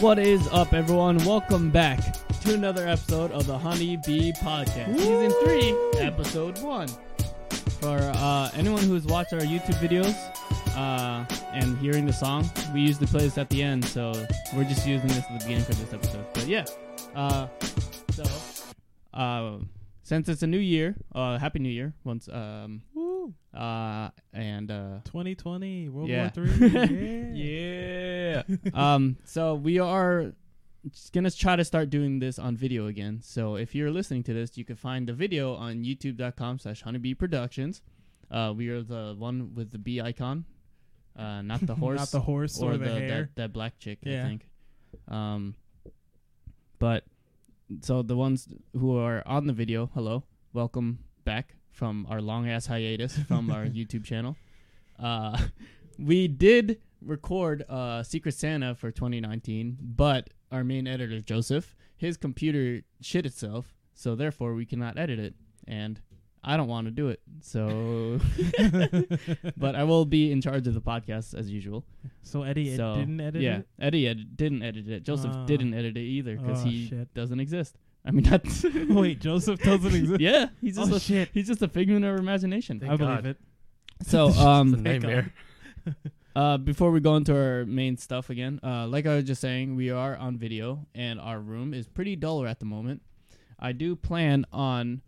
What is up, everyone? Welcome back to another episode of the Honey Bee Podcast, Season 3, Episode 1. For uh, anyone who's watched our YouTube videos uh, and hearing the song, we usually play this at the end, so we're just using this at the beginning for this episode. But yeah, uh, so uh, since it's a new year, uh, Happy New Year once, um, Woo. uh, and uh, 2020, World Yeah. War Three. yeah. um, so we are just gonna try to start doing this on video again. So if you're listening to this, you can find the video on youtube.com slash honeybee productions. Uh, we are the one with the bee icon. Uh, not the horse. Not the horse or, or the, the, hare. that, that black chick, I think. Um, but so the ones who are on the video, hello, welcome back from our long ass hiatus from our YouTube channel. Uh, we did record uh, Secret Santa for 2019, but our main editor Joseph, his computer shit itself, so therefore we cannot edit it, and I don't want to do it. So, but I will be in charge of the podcast as usual. so Eddie So, didn't edit yeah, it. Yeah, Eddie ed- didn't edit it. Joseph Oh. didn't edit it either because Oh, he shit. doesn't exist. I mean, that's Wait, Joseph doesn't exist. yeah, he's just oh a, shit! he's just a figment of our imagination. Thank I God. believe it. So, It's um, a nightmare. uh, before we go into our main stuff again, uh, like I was just saying, we are on video, and our room is pretty duller at the moment. I do plan on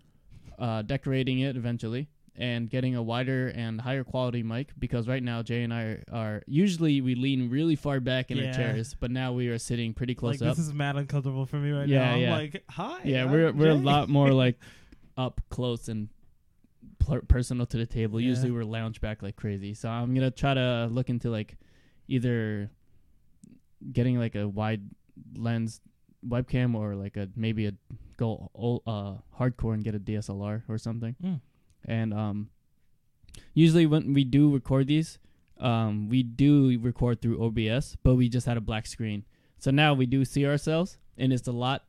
uh, decorating it eventually and getting a wider and higher quality mic because right now Jay and I are, are usually we lean really far back in Yeah. our chairs, but now we are sitting pretty close Like up. this is mad uncomfortable for me right Yeah, now. I'm yeah. like, hi. yeah, I'm we're we're a lot more like up close and pl- personal to the table. Yeah. Usually we're lounge back like crazy. So I'm gonna try to look into like either getting like a wide lens webcam or like a maybe a go ol- uh hardcore and get a DSLR or something. Mm. And um, usually when we do record these, um, we do record through OBS, but we just had a black screen. So now we do see ourselves, and it's a lot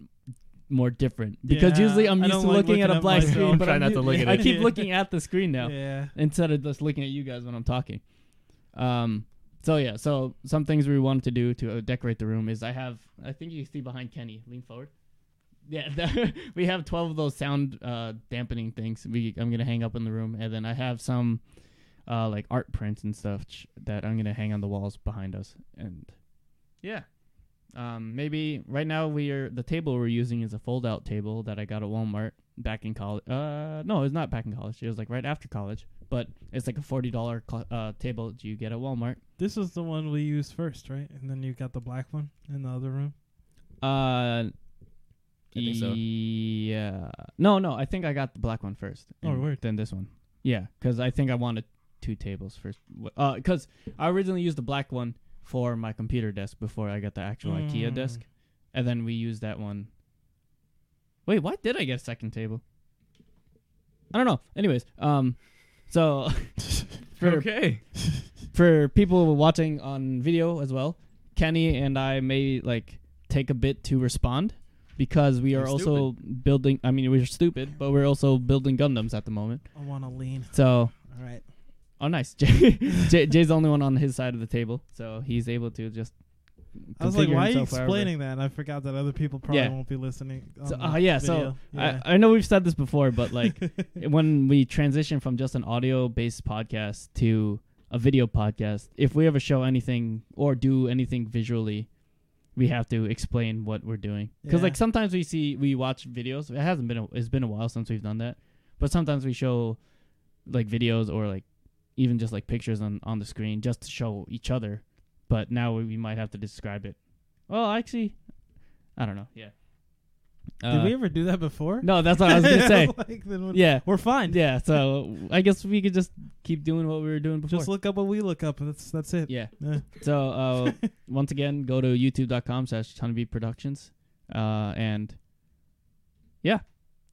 more different because Yeah, usually I'm used to like looking at a black myself. screen, but I'm not to look at it. I keep Yeah. looking at the screen now Yeah. instead of just looking at you guys when I'm talking. Um, so yeah, so some things we wanted to do to uh, decorate the room is I have I think you can see behind Kenny. Lean forward. Yeah, the, we have twelve of those sound uh, dampening things. We I'm gonna hang up in the room, and then I have some uh, like art prints and stuff ch- that I'm gonna hang on the walls behind us. And yeah, um, maybe right now we are the table we're using is a fold out table that I got at Walmart back in college. Uh, no, it's not back in college. It was like right after college, but it's like a forty dollar cl- uh, table that you get at Walmart. This was the one we used first, right? And then you got the black one in the other room. Uh, I think so. Yeah. No, no. I think I got the black one first. Oh, and weird. Then this one. Yeah, because I think I wanted two tables first. Uh, because I originally used the black one for my computer desk before I got the actual IKEA Mm. desk, and then we used that one. Wait, why did I get a second table? I don't know. Anyways, um, so for okay. for people watching on video as well, Kenny and I may like take a bit to respond because we are You're also building. I mean, we're stupid, but we're also building Gundams at the moment. I want to lean. So, All right. oh, nice. Jay, Jay, Jay's the only one on his side of the table, so he's able to just. I was like, why are you explaining that? And I forgot that other people probably Yeah. won't be listening. So, on uh, yeah, so video. Yeah. I, I know we've said this before, but like when we transition from just an audio based podcast to a video podcast, if we ever show anything or do anything visually, we have to explain what we're doing. Because Yeah. like sometimes we see we watch videos. It hasn't been a, it's been a while since we've done that, but sometimes we show like videos or like even just like pictures on on the screen just to show each other. But now we, we might have to describe it. Well, actually, I don't know. Yeah. Did Uh, we ever do that before? no, that's what I was gonna say. like, then what- Yeah, We're fine. yeah. So I guess we could just keep doing what we were doing before. Just look up what we look up. That's that's it. yeah. Yeah. So uh, once again, go to youtube.com slash Honeybee Productions, uh, and yeah.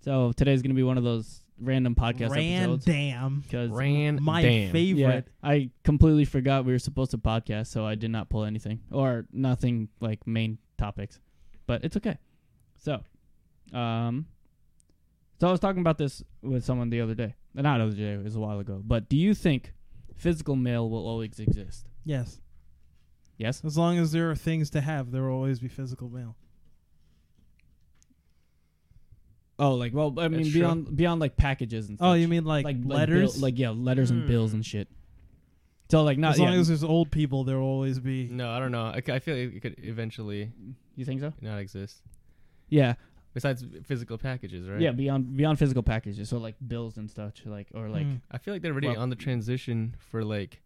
So today's gonna be one of those random podcast episodes Damn, because Ran My damn. yeah, favorite. I completely forgot we were supposed to podcast, so I did not pull anything or nothing like main topics, but it's okay. So, um, so I was talking about this with someone the other day. Not the other day, it was a while ago. But do you think physical mail will always exist? Yes. Yes. As long as there are things to have, there will always be physical mail. Oh, like well, I mean That's true. beyond beyond like packages and. Stuff Oh, such. you mean like, like bill- letters? like yeah, letters and bills Hmm. and shit. So like not as long yeah, as there's old people, there will always be. No, I don't know. I, c- I feel like it could eventually you think so? not exist. Yeah, Besides physical packages, right? yeah, beyond beyond physical packages, so like bills and such, like or like Mm. I feel like they're already Well- on the transition for like,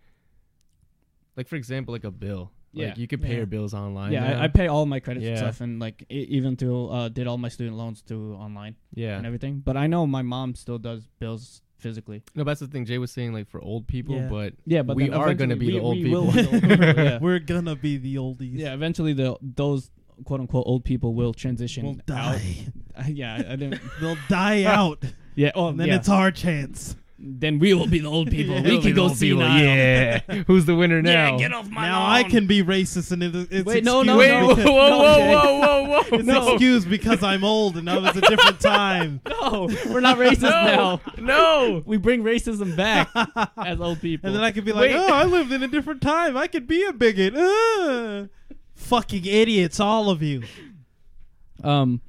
like for example, like a bill. Like Yeah. you could pay Yeah. your bills online. yeah. I, I pay all my credits and Yeah. stuff, and like e- even to uh did all my student loans to online yeah. and everything. But I know my mom still does bills physically. No, but that's the thing. Jay was saying like for old people, Yeah. but Yeah, but We are gonna eventually be the old we people. will be the old people, yeah. We're gonna be the oldies. Yeah, eventually the those quote unquote old people will transition. We'll die. Out. yeah, I didn't. They'll die out, Yeah, oh, and then yeah. it's our chance. then we will be the old people. Yeah. we can go see people. Yeah. Who's the winner now? Yeah, get off my now lawn. I can be racist, and it, it's Wait, no, no, excused Wait, no. whoa, because- whoa, whoa, whoa, whoa, whoa! It's no. excused because I'm old and that was a different time. No, we're not racist now. no, no. We bring racism back as old people. And then I could be like, Wait. oh, I lived in a different time. I could be a bigot. Uh. Fucking idiots, all of you. um,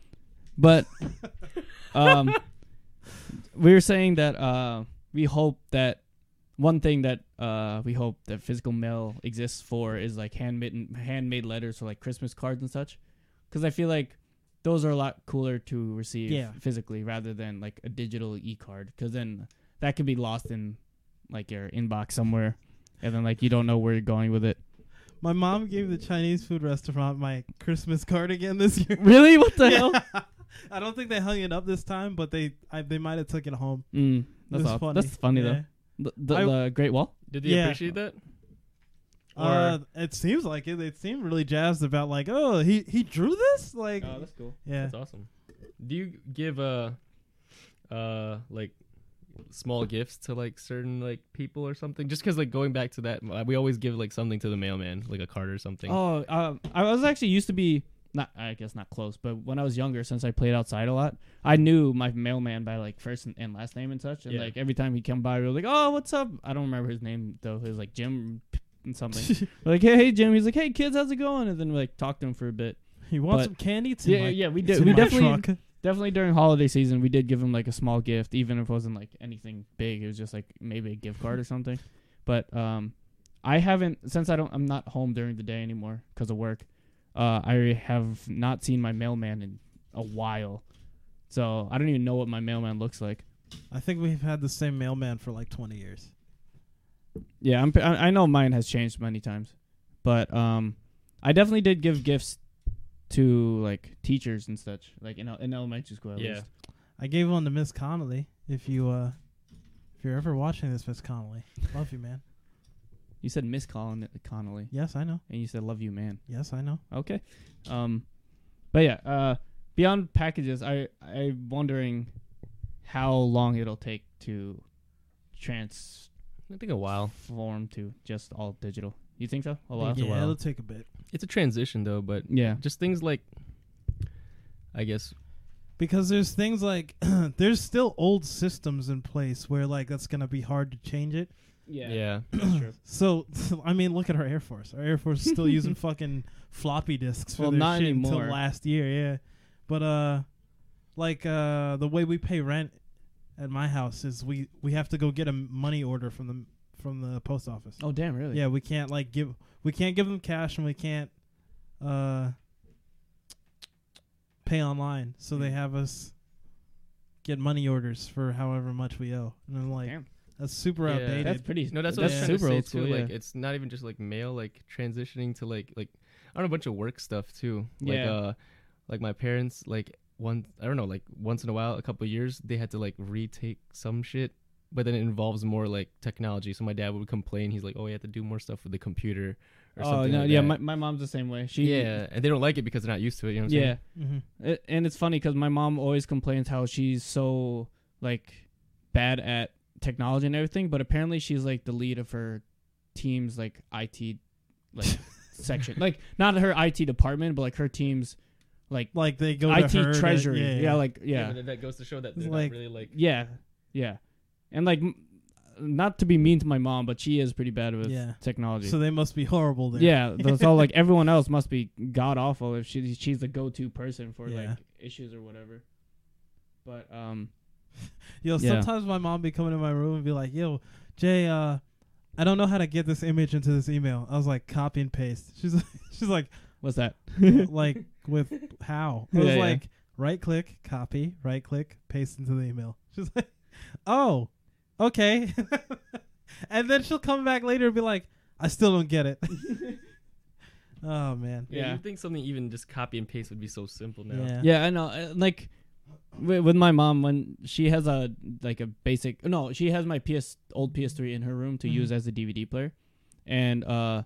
but um, we were saying that uh, we hope that one thing that uh we hope that physical mail exists for is like handmade handmade letters or like Christmas cards and such, because I feel like those are a lot cooler to receive Yeah. physically rather than like a digital e card, because then that could be lost in like your inbox somewhere, and then like you don't know where you're going with it. My mom gave the Chinese food restaurant my Christmas card again this year. Really? What the hell? I don't think they hung it up this time, but they I, they might have took it home. Mm, that's It was funny. That's funny Yeah. though. The, the, I- the Great Wall. Did they Yeah. appreciate that? Uh, it seems like it. They seem really jazzed about like, oh, he he drew this. Like, Oh, that's cool. yeah. That's awesome. Do you give uh uh like small gifts to like certain like people or something? Just because like going back to that, uh, we always give like something to the mailman, like a card or something. Oh, um, I was actually used to be not, I guess not close, but when I was younger, since I played outside a lot, I knew my mailman by like first and, and last name and such. And Yeah. like every time he'd come by, we were like, "Oh, what's up?" I don't remember his name though. It was like Jim and something. like, "Hey, hey, Jim." He's like, "Hey, kids, how's it going?" And then we like talked to him for a bit. you want But- some candy? It's yeah, my, yeah, we did. We definitely, truck. Definitely during holiday season, we did give him like a small gift, even if it wasn't like anything big. It was just like maybe a gift card or something. But um, I haven't since I don't I'm not home during the day anymore because of work. Uh, I have not seen my mailman in a while, so I don't even know what my mailman looks like. I think we've had the same mailman for like 20 years. Yeah, I'm. I I know mine has changed many times, but um, I definitely did give gifts to like teachers and such, like in in elementary school. At Yeah. least. I gave one to Miss Connolly. If you uh, if you're ever watching this, Miss Connolly, love you, man. You said Miss Colin Connolly, Yes, I know. and you said love you, man. Yes, I know. Okay. Um, but yeah, uh, beyond packages, I I'm wondering how long it'll take to trans. I think a while. Form to just all digital. You think so? A lot. Yeah, a it'll take a bit It's a transition though, but Yeah. just things like, I guess because there's things like there's still old systems in place where like that's gonna be hard to change it. yeah. That's true. So I mean, look at our Air Force. Our Air Force is still using fucking floppy disks for Well, their not shit anymore. until last year. Yeah, but uh, like uh, the way we pay rent at my house is we we have to go get a money order from the from the post office. Oh damn! Really? Yeah, we can't like give we can't give them cash and we can't uh pay online. So they Mm. have us get money orders for however much we owe. And I'm like, Damn. that's super Yeah. outdated. That's pretty. No, that's what that's I was trying super to old say school. too. yeah. Like it's not even just like mail, like transitioning to like like I don't know a bunch of work stuff too. Like Yeah. uh, like my parents like one I don't know like once in a while, a couple of years they had to like retake some shit, but then it involves more like technology. So my dad would complain. He's like, oh, you have to do more stuff with the computer or oh something. no! like yeah, that. my, my mom's the same way. She yeah, and they don't like it because they're not used to it. You know what I'm yeah. saying? hmm It, and it's funny because my mom always complains how she's so like bad at technology and everything, but apparently she's like the lead of her team's like IT like section, like not her IT department, but like her team's like Like they go to IT her to- treasury. yeah, yeah, yeah. like yeah, but that goes to show that they're like- not really like yeah, yeah, and like m- not to be mean to my mom, but she is pretty bad with Yeah. technology. So they must be horrible there. yeah, th- so like everyone else must be god awful if she she's the go to person for Yeah. like issues or whatever. But um, Yo, Yeah. sometimes my mom be coming in my room and be like, "Yo, Jay, uh, I don't know how to get this image into this email." I was like, "Copy and paste." She's like, she's like, what's that? like with how? I was Yeah, yeah. like, right click, copy, right click, paste into the email. She's like, "Oh, okay." and then she'll come back later and be like, "I still don't get it." oh man. Yeah, Yeah. you think something even just copy and paste would be so simple now. Yeah. Yeah, I know. uh, Like with, with my mom, when she has a like a basic no, she has my PS old PS3 in her room to Mhm. use as a DVD player, and uh,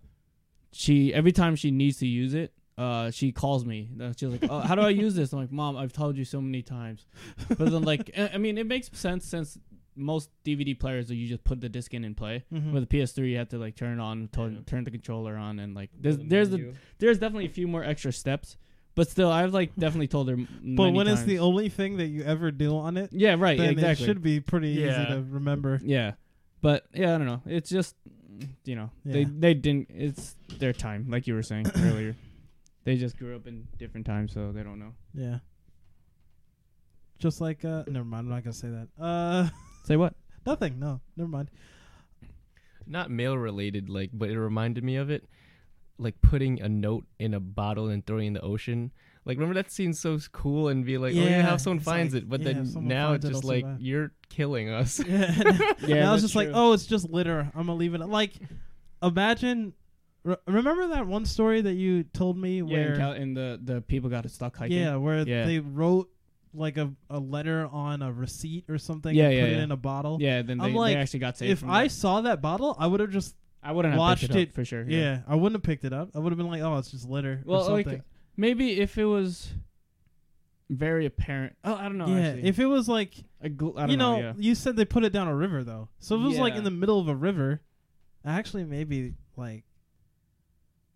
she every time she needs to use it. Uh, she calls me. Uh, She's like, oh, "How do I use this?" I'm like, "Mom, I've told you so many times." But then, like, I I mean, it makes sense since most DVD players, you just put the disc in and play. Mhm. With the PS3, you have to like turn it on, turn, Yeah. turn the controller on, and like there's The there's a, there's definitely a few more extra steps. But still, I've like definitely told her. But many when it's the only thing that you ever do on it, yeah, right, then exactly. it should be pretty easy to remember. yeah, but yeah, I don't know. It's just you know they they didn't. It's their time, like you were saying earlier. They just grew up in different times, so they don't know. Yeah. Just like uh never mind, I'm not gonna say that. Uh Say what? nothing, no. Never mind. not mail related, like, but it reminded me of it, like putting a note in a bottle and throwing it in the ocean. Like, remember that seemed so cool and be like, oh yeah, Yeah, how someone finds like, it, but yeah, then now it's just it'll like survive. you're killing us. Yeah. Yeah, now it's that's just like, oh, it's just litter. I'm gonna leave it. Like, imagine. Remember that one story that you told me Yeah, where, and, Cal- and the the people got stuck hiking. yeah, where Yeah. they wrote like a, a letter on a receipt or something. Yeah, and yeah, put yeah. it in a bottle. yeah. Then I'm they, like, they actually got saved. If from I that. saw that bottle, I would have just I wouldn't have watched picked it, up it- for sure. yeah. I wouldn't have picked it up. I would have been like, oh, it's just litter Well, or like, maybe if it was very apparent. Oh, I don't know. yeah, actually. if it was like A gl- I don't you know, know. yeah. you said they put it down a river though. So if it was like in the middle of a river, actually maybe like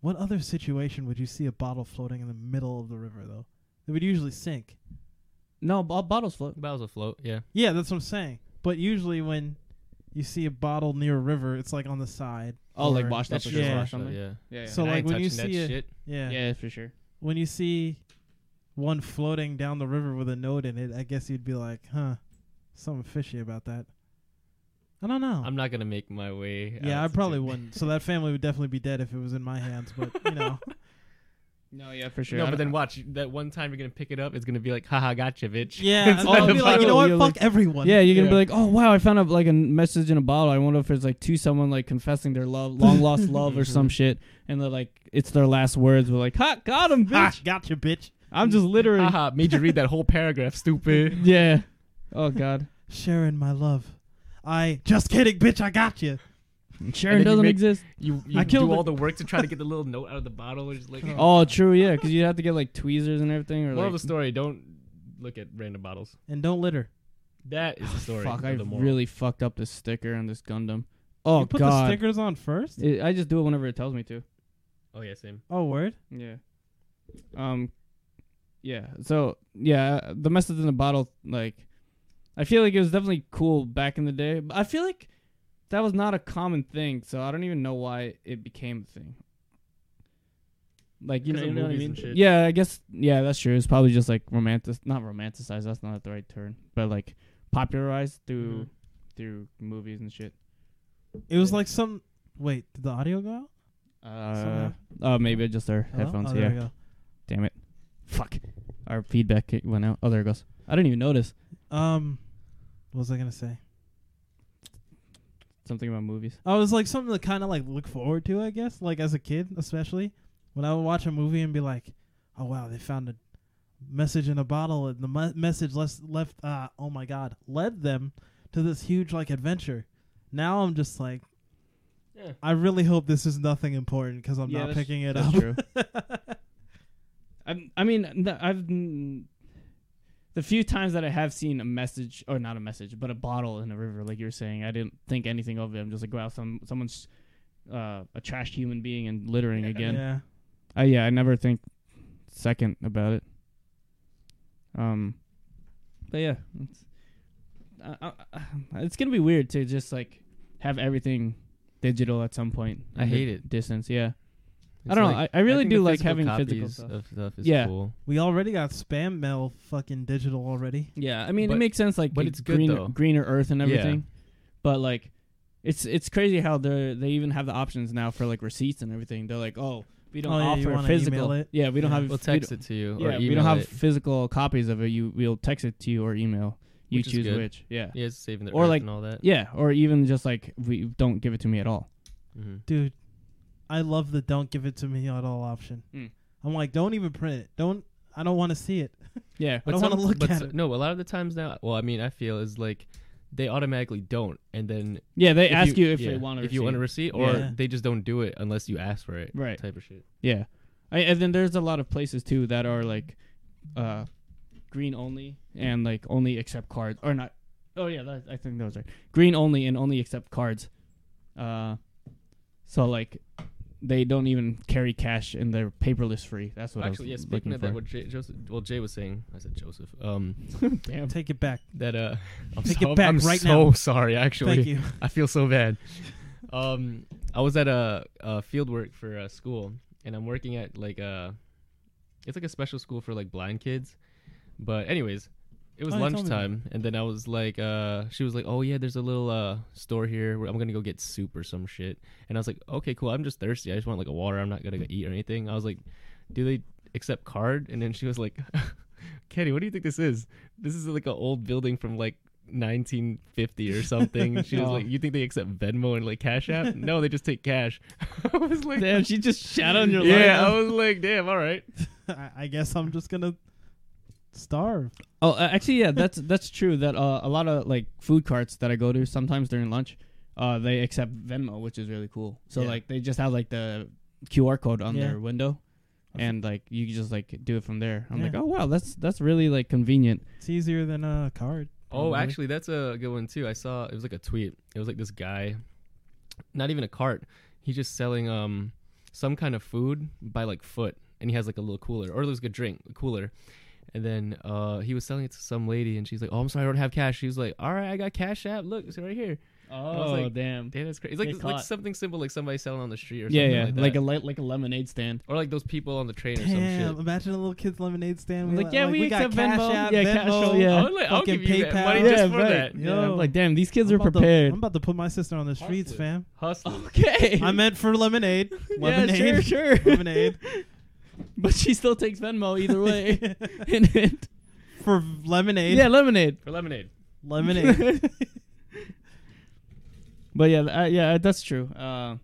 what other situation would you see a bottle floating in the middle of the river though? It would usually sink. No, bo- bottles float. Bottles afloat, yeah. Yeah, that's what I'm saying. But usually when you see a bottle near a river, it's like on the side. Oh, like or- washed up That's or true. yeah. or Yeah. something. yeah. Yeah, yeah. So, And I like, ain't when you touching that see a- shit. Yeah. yeah, for sure. When you see one floating down the river with a note in it, I guess you'd be like, huh, something fishy about that. I don't know. I'm not gonna make my way. yeah, out I to probably wouldn't. So that family would definitely be dead if it was in my hands. But you know, No, yeah, for sure. No, but then watch that one time you're gonna pick it up. It's gonna be like, haha, gotcha, bitch. yeah, and Instead I'll be like, you know what? you're Fuck like- everyone. Yeah, you're gonna be like, oh wow, I found a like a message in a bottle. I wonder if it's like to someone like confessing their love, long lost love or mm-hmm. some shit, and they're like, it's their last words. We're like, ha, got him, Ha, bitch. gotcha, bitch. I'm just literally, haha, made you read that whole paragraph, stupid. yeah. Oh god, Sharon, my love. I just kidding, bitch. I got you. Sharon doesn't make- exist. You you I do all the work to try to get the little note out of the bottle. Or just like, Oh, true, yeah, because you have to get like tweezers and everything. Or moral of the story: don't look at random bottles. And don't litter. That is the story. fuck, I really fucked up this sticker on this Gundam. Oh you put the god, stickers on first. It- I just do it whenever it tells me to. Oh yeah, same. Oh, word. Yeah. Um. Yeah. So yeah, uh, the message in the bottle, like, I feel like it was definitely cool back in the day. But I feel like that was not a common thing. So I don't even know why it became a thing. Like you know, Because you know what I mean? shit. Yeah, I guess. Yeah, that's true. It's probably just like romantic, not romanticized. That's not the right term, but like popularized through Mhm. through movies and shit. It was Yeah. like some. Wait, did the audio go out? Uh, Somehow. oh, maybe just our Hello? headphones. Oh, there we yeah. go. Damn it. Fuck. Our feedback went out. Oh, there it goes. I didn't even notice Um, what was I gonna say? Something about movies. Oh, it was like something to kind of like look forward to, I guess. Like as a kid, especially when I would watch a movie and be like, "Oh wow, they found a message in a bottle, and the me- message less left. Uh, oh my god, led them to this huge like adventure." Now I'm just like, Yeah. I really hope this is nothing important because I'm Yeah, not that's- picking it That's up. true. I, I mean, th- I've the few times that I have seen a message or not a message, but a bottle in a river, like you were saying, I didn't think anything of it. I'm just like, wow, some someone's uh, a trashed human being and littering again. Yeah. Uh, yeah, I never think second about it. Um, but yeah, it's, uh, it's gonna be weird to just like have everything digital at some point. I hate it. Distance, yeah. It's don't know, I- I really think do like having physical stuff. of stuff is Yeah. cool. We already got spam mail fucking digital already. Yeah, I mean it makes sense like but it's good, greener, though. greener earth and Yeah. everything. But like it's it's crazy how they they even have the options now for like receipts and everything. They're like, "Oh, we don't Oh, yeah, you offer wanna physical." email it? Yeah, we don't Yeah. have We'll we text don't- it to you or Yeah, email we don't have it. physical copies of it. You we'll text it to you or email. You Which is choose good. which. Yeah. Yeah, it's saving the Or earth like- and all that. Yeah, or even just like we don't give it to me at all. hmm Dude, I love the don't give it to me at all option. Mm. I'm like, don't even print it. Don't I don't want to see it. Yeah. I don't wanna look but at s- it. No, a lot of the times now, well, I mean, I feel is like they automatically don't, and then Yeah, they ask you, if yeah, they want to if you want a receipt, or Yeah. they just don't do it unless you ask for it, Right. Type of shit. Yeah, I, and then there's a lot of places too that are like, uh, green only and like only accept cards or not. Oh yeah, that, I think those are green only and only accept cards. Uh, so like, they don't even carry cash and they're paperless free. That's what Actually, I yeah. was Speaking looking of for. that, what Jay, Joseph, well, Jay was saying, I said Joseph. Um, Damn. Take it back. that uh, I'm Take so, it back I'm right so now. sorry. Actually, Thank you. I feel so bad. Um, I was at a, a field work for a school, and I'm working at like a, it's like a special school for like blind kids. But anyways, it was Oh, you told me that. lunchtime, and then I was like, uh, she was like, oh yeah, there's a little uh store here where I'm gonna go get soup or some shit, and I was like, okay, cool. I'm just thirsty. I just want like a water. I'm not gonna go eat or anything. I was like, do they accept card? And then she was like, Kenny, what do you think this is? This is like an old building from like 1950 or something. She was Oh. like, "You think they accept Venmo and like Cash App? no, they just take cash." I was like, Damn, she just shat on your life." "Yeah." I was like, "Damn, all right." I, I guess I'm just gonna starve. Oh, uh, actually, yeah, that's that's true. That uh, a lot of like food carts that I go to sometimes during lunch, uh, they accept Venmo, which is really cool. So Yeah. like they just have like the QR code on Yeah. their window, and like you just like do it from there. I'm like, oh wow, that's that's really like convenient. It's easier than a card. Oh, probably. actually, that's a good one too. I saw it was like a tweet. It was like this guy, not even a cart. He's just selling um some kind of food by like foot, and he has like a little cooler, or it was like a drink a cooler. And then uh he was selling it to some lady, and she's like, "Oh, I'm sorry, I don't have cash." She was like, "All right, I got Cash App. Look, it's right here." Oh like, damn. Damn, that's crazy. It's like it's like something simple, like somebody selling on the street or Yeah, something yeah, like, like, a le- like a lemonade stand. or like those people on the train or some Damn! shit. Imagine a little kid's lemonade stand. Like, We yeah, we got accept Cash Venmo. App, Yeah, Venmo, Cash, yeah. I'll, like, I'll fucking give you that PayPal. money Yeah, just for right. that. Yeah, Yo. I'm like damn, these kids I'm are about to- prepared. I'm about to put my sister on the streets, Hustling. fam. Hustling. okay. I meant for lemonade. yeah, Lemonade. sure, sure. lemonade. but she still takes Venmo either way. and it, for lemonade. yeah, lemonade. For lemonade. Lemonade. But yeah, uh, yeah, that's true. Uh,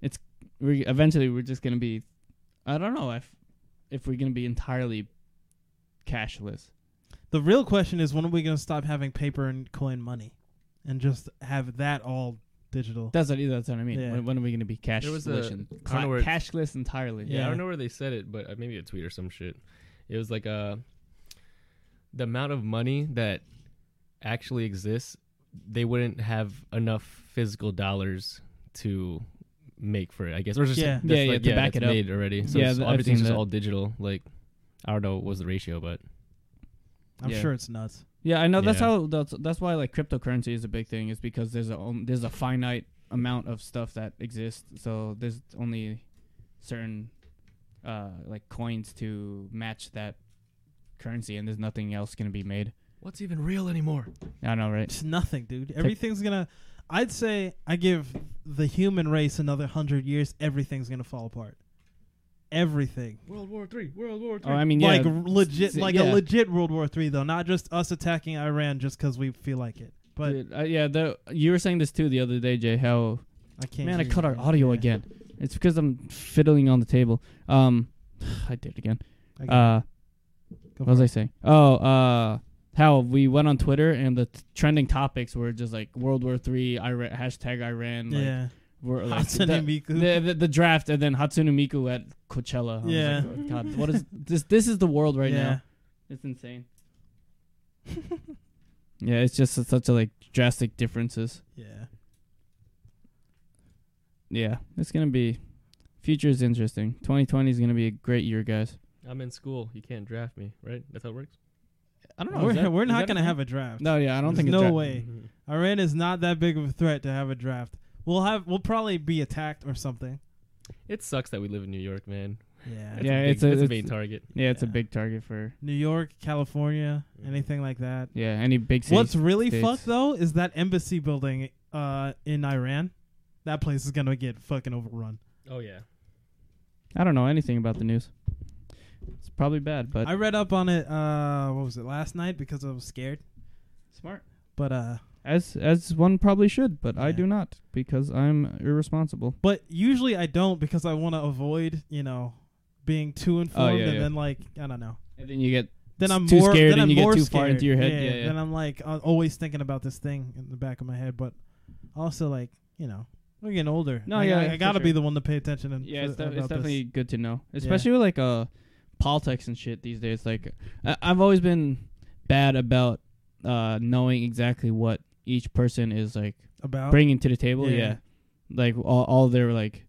it's we eventually we're just gonna be. I don't know if if we're gonna be entirely cashless. the real question is when are we going to stop having paper and coin money and just have that all digital? That's what that's what I mean. Yeah. When, when are we gonna be cashless? There was a- and I don't know where cla- cashless entirely. Yeah, Yeah. I don't know where they said it, but uh, maybe a tweet or some shit. It was like uh the amount of money that actually exists, they wouldn't have enough physical dollars to make for it. I guess, or just Yeah. that's Yeah, yeah, like, to yeah, back that's it up. made already. So Yeah, it's- everything's just that. all digital. Like I don't know what was the ratio, but I'm Yeah. sure it's nuts. Yeah, I know. That's Yeah. how. That's that's why like cryptocurrency is a big thing. Is because there's a on- there's a finite amount of stuff that exists. So there's only certain uh like coins to match that currency, and there's nothing else gonna be made. what's even real anymore? I know, right? It's nothing, dude. Everything's going to I'd say I give the human race another 100 years, everything's going to fall apart. Everything. World War Three. World War Three. Oh, I mean, yeah, like legit like yeah. a legit World War 3 though, not just us attacking Iran just cuz we feel like it. But Dude, uh, yeah, the you were saying this too the other day, Jay. How I can't man, I cut you. our audio Yeah. again. It's because I'm fiddling on the table. Um, I did it again. I Uh. Go what was for I saying? Oh, uh, how we went on Twitter and the t- trending topics were just like World War Three, Iran, hashtag Iran, like, Yeah. Were like Hatsune the, Miku. the, the the draft, and then Hatsune Miku at Coachella. I Yeah. like, oh, God, what is this? This is the world right yeah. now. It's insane. yeah, it's just such a like drastic differences. Yeah. Yeah, it's gonna be. Future is interesting. 2020 is gonna be a great year, guys. I'm in school. You can't draft me, right? That's how it works. I don't know. We're, that- we're not gonna thing? have a draft. No, yeah, I don't There's think no it's dra- way. Mm-hmm. Iran is not that big of a threat to have a draft. We'll have we'll probably be attacked or something. It sucks that we live in New York, man. Yeah. That's Yeah, a big, it's a- that's a it's- main target. Yeah, it's a Yeah. big target for New York, California, anything like that. yeah any big cities. What's really states. fucked though is that embassy building uh in Iran. That place is gonna get fucking overrun. Oh yeah. I don't know anything about the news. It's probably bad, but I read up on it. Uh, what was it last night because I was scared. smart. But uh, As as one probably should, but I do not because I'm irresponsible. but usually I don't because I want to avoid you know being too informed Oh, yeah, and yeah. then like I don't know. And then you get Then s- I'm too more scared then and I'm you get more too scared. far into your head. Yeah, yeah. Then I'm like uh, always thinking about this thing in the back of my head. But also like you know we're getting older. No, I, yeah, I, I gotta be the one to pay attention. And yeah, it's, for- def- it's about this. definitely good to know, especially with like uh politics and shit these days. Like I- I've always been bad about uh knowing exactly what each person is like about bringing to the table. Yeah. Yeah, like all all their like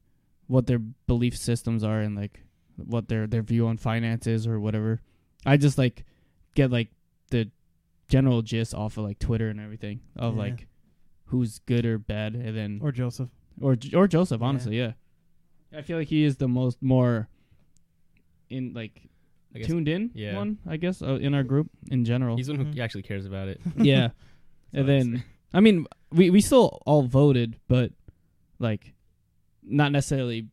what their belief systems are and like what their their view on finances or whatever. I just like get like the general gist off of like Twitter and everything of Yeah. like who's good or bad, and then or Joseph. or or Joseph. Honestly, yeah. I feel like he is the most more in like tuned in yeah. one. I guess uh, in our group in general. he's one who Mhm. actually cares about it. yeah, and then I mean we we still all voted, but like not necessarily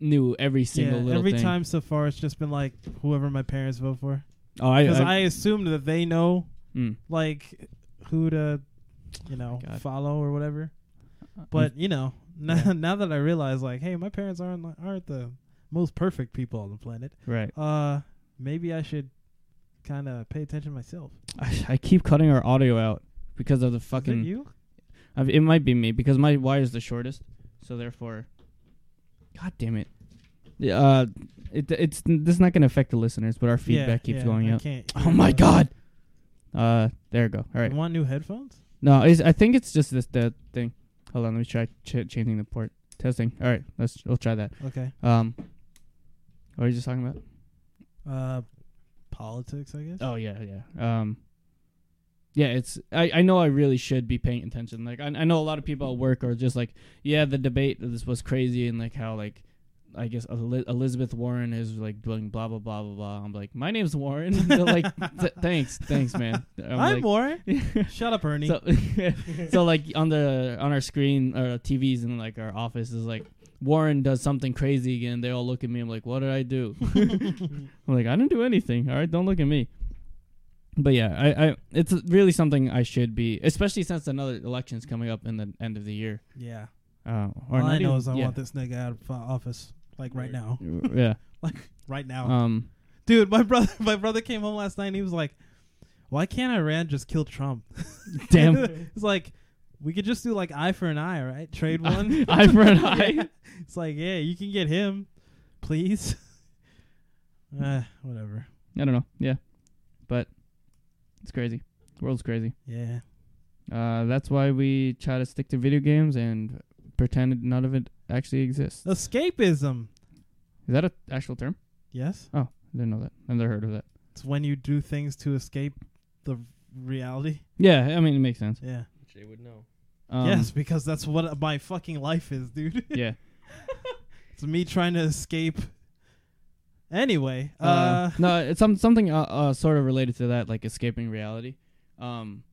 knew every single yeah, little every thing. time so far, it's just been like whoever my parents vote for. Oh, I, Because I, I, assumed that they know mm. like who to, you know, God. follow or whatever. But you know, now, Yeah. now that I realize, like, hey, my parents aren't aren't the most perfect people on the planet. right, Uh, maybe I should kind of pay attention myself. I, I keep cutting our audio out because of the Is it fucking. you? I've, it might be me because my wire is the shortest, so therefore. God damn it. Uh, it it's this is not gonna affect the listeners, but our feedback yeah, keeps yeah, going I out. Can't Oh my god. Uh, there we go. All right. You want new headphones? No, I think it's just this that thing. Hold on, let me try ch- changing the port. Testing. All right, let's we'll try that. Okay. Um, what are you just talking about? Uh, politics, I guess. Oh yeah, yeah. Um, yeah. It's I I know I really should be paying attention. Like I I know a lot of people at work are just like, yeah, the debate this was crazy and like how like. I guess Elizabeth Warren is like doing blah blah blah blah blah. I'm like, my name's Warren. Like, "Th- thanks, thanks, man. I'm I'm like, Warren. Shut up, Ernie. So, so like on the on our screen or TVs in like our office is like Warren does something crazy again. They all look at me. I'm like, what did I do? I'm like, I didn't do anything. All right, don't look at me. But yeah, I, I it's really something I should be, especially since another election's coming up in the end of the year. yeah. Uh, or All I know even- is I yeah. want this nigga out of uh, office, like right now. yeah. Like right now. Um. Dude, my brother my brother came home last night and he was like, Why can't Iran just kill Trump? Damn. it's like we could just do like eye for an eye, right? Trade one. Eye for an eye. It's like, yeah, you can get him, please. uh, whatever. I don't know. Yeah, but it's crazy. The world's crazy. Yeah. Uh, that's why we try to stick to video games and pretend none of it actually exists. Escapism. Is that an actual term? Yes. Oh, I didn't know that. I've never heard of that. It's when you do things to escape the reality. Yeah, I mean it makes sense. Yeah. Jay would know. Um, yes, because that's what my fucking life is, dude. Yeah. it's me trying to escape. Anyway, uh, Uh, no, it's some something uh, uh, sort of related to that, like escaping reality. Um,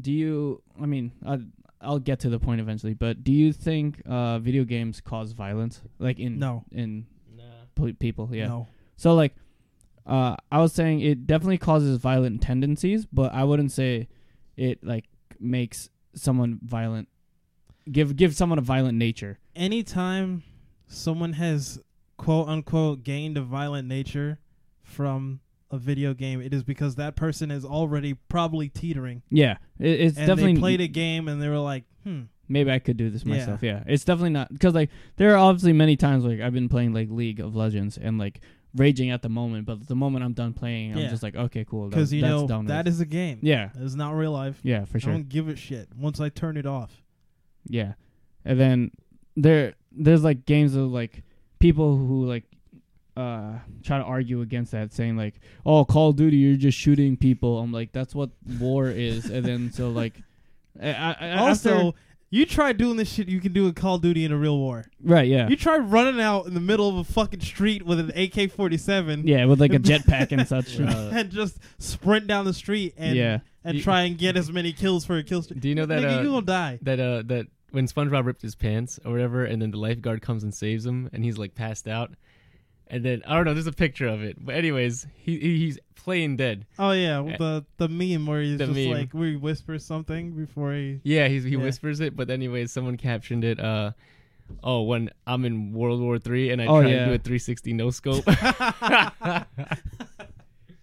do you? I mean, I, I'll get to the point eventually, but do you think uh, video games cause violence, like in no, in Nah. p- people? Yeah. no. So like, uh, I was saying it definitely causes violent tendencies, but I wouldn't say it like makes someone violent. Give give someone a violent nature. Anytime someone has quote unquote gained a violent nature from a video game, it is because that person is already probably teetering. Yeah, it, it's and definitely they played a game and they were like, hmm, maybe I could do this myself. Yeah, it's definitely not because like there are obviously many times like I've been playing like League of Legends and like raging at the moment, but the moment I'm done playing, I'm just like, okay, cool. because that- you know done that is a game. yeah, It's not real life. yeah, for sure. I don't give a shit once I turn it off. Yeah, and then there there's like games of like people who like uh try to argue against that, saying like, "Oh, Call of Duty, you're just shooting people." I'm like, that's what war is, and then so like, I, I, I- Also, after- you try doing this shit you can do in Call of Duty in a real war. right, yeah, You try running out in the middle of a fucking street with an AK forty seven. yeah, with like a jetpack and such. Uh, and just sprint down the street and yeah, and You- try and get as many kills for a kill streak. Do you know that Nigga, uh, you gonna die. that uh that when SpongeBob ripped his pants or whatever, and then the lifeguard comes and saves him, and he's like passed out, and then I don't know, there's a picture of it, but anyways, he, he he's playing dead. Oh yeah, Uh, the the meme where he's the just meme. like where he whispers something before he. Yeah, he's, he Yeah. whispers it, but anyways, someone captioned it. uh Oh, when I'm in World War Three and I Oh, try yeah. to do a 360 no scope.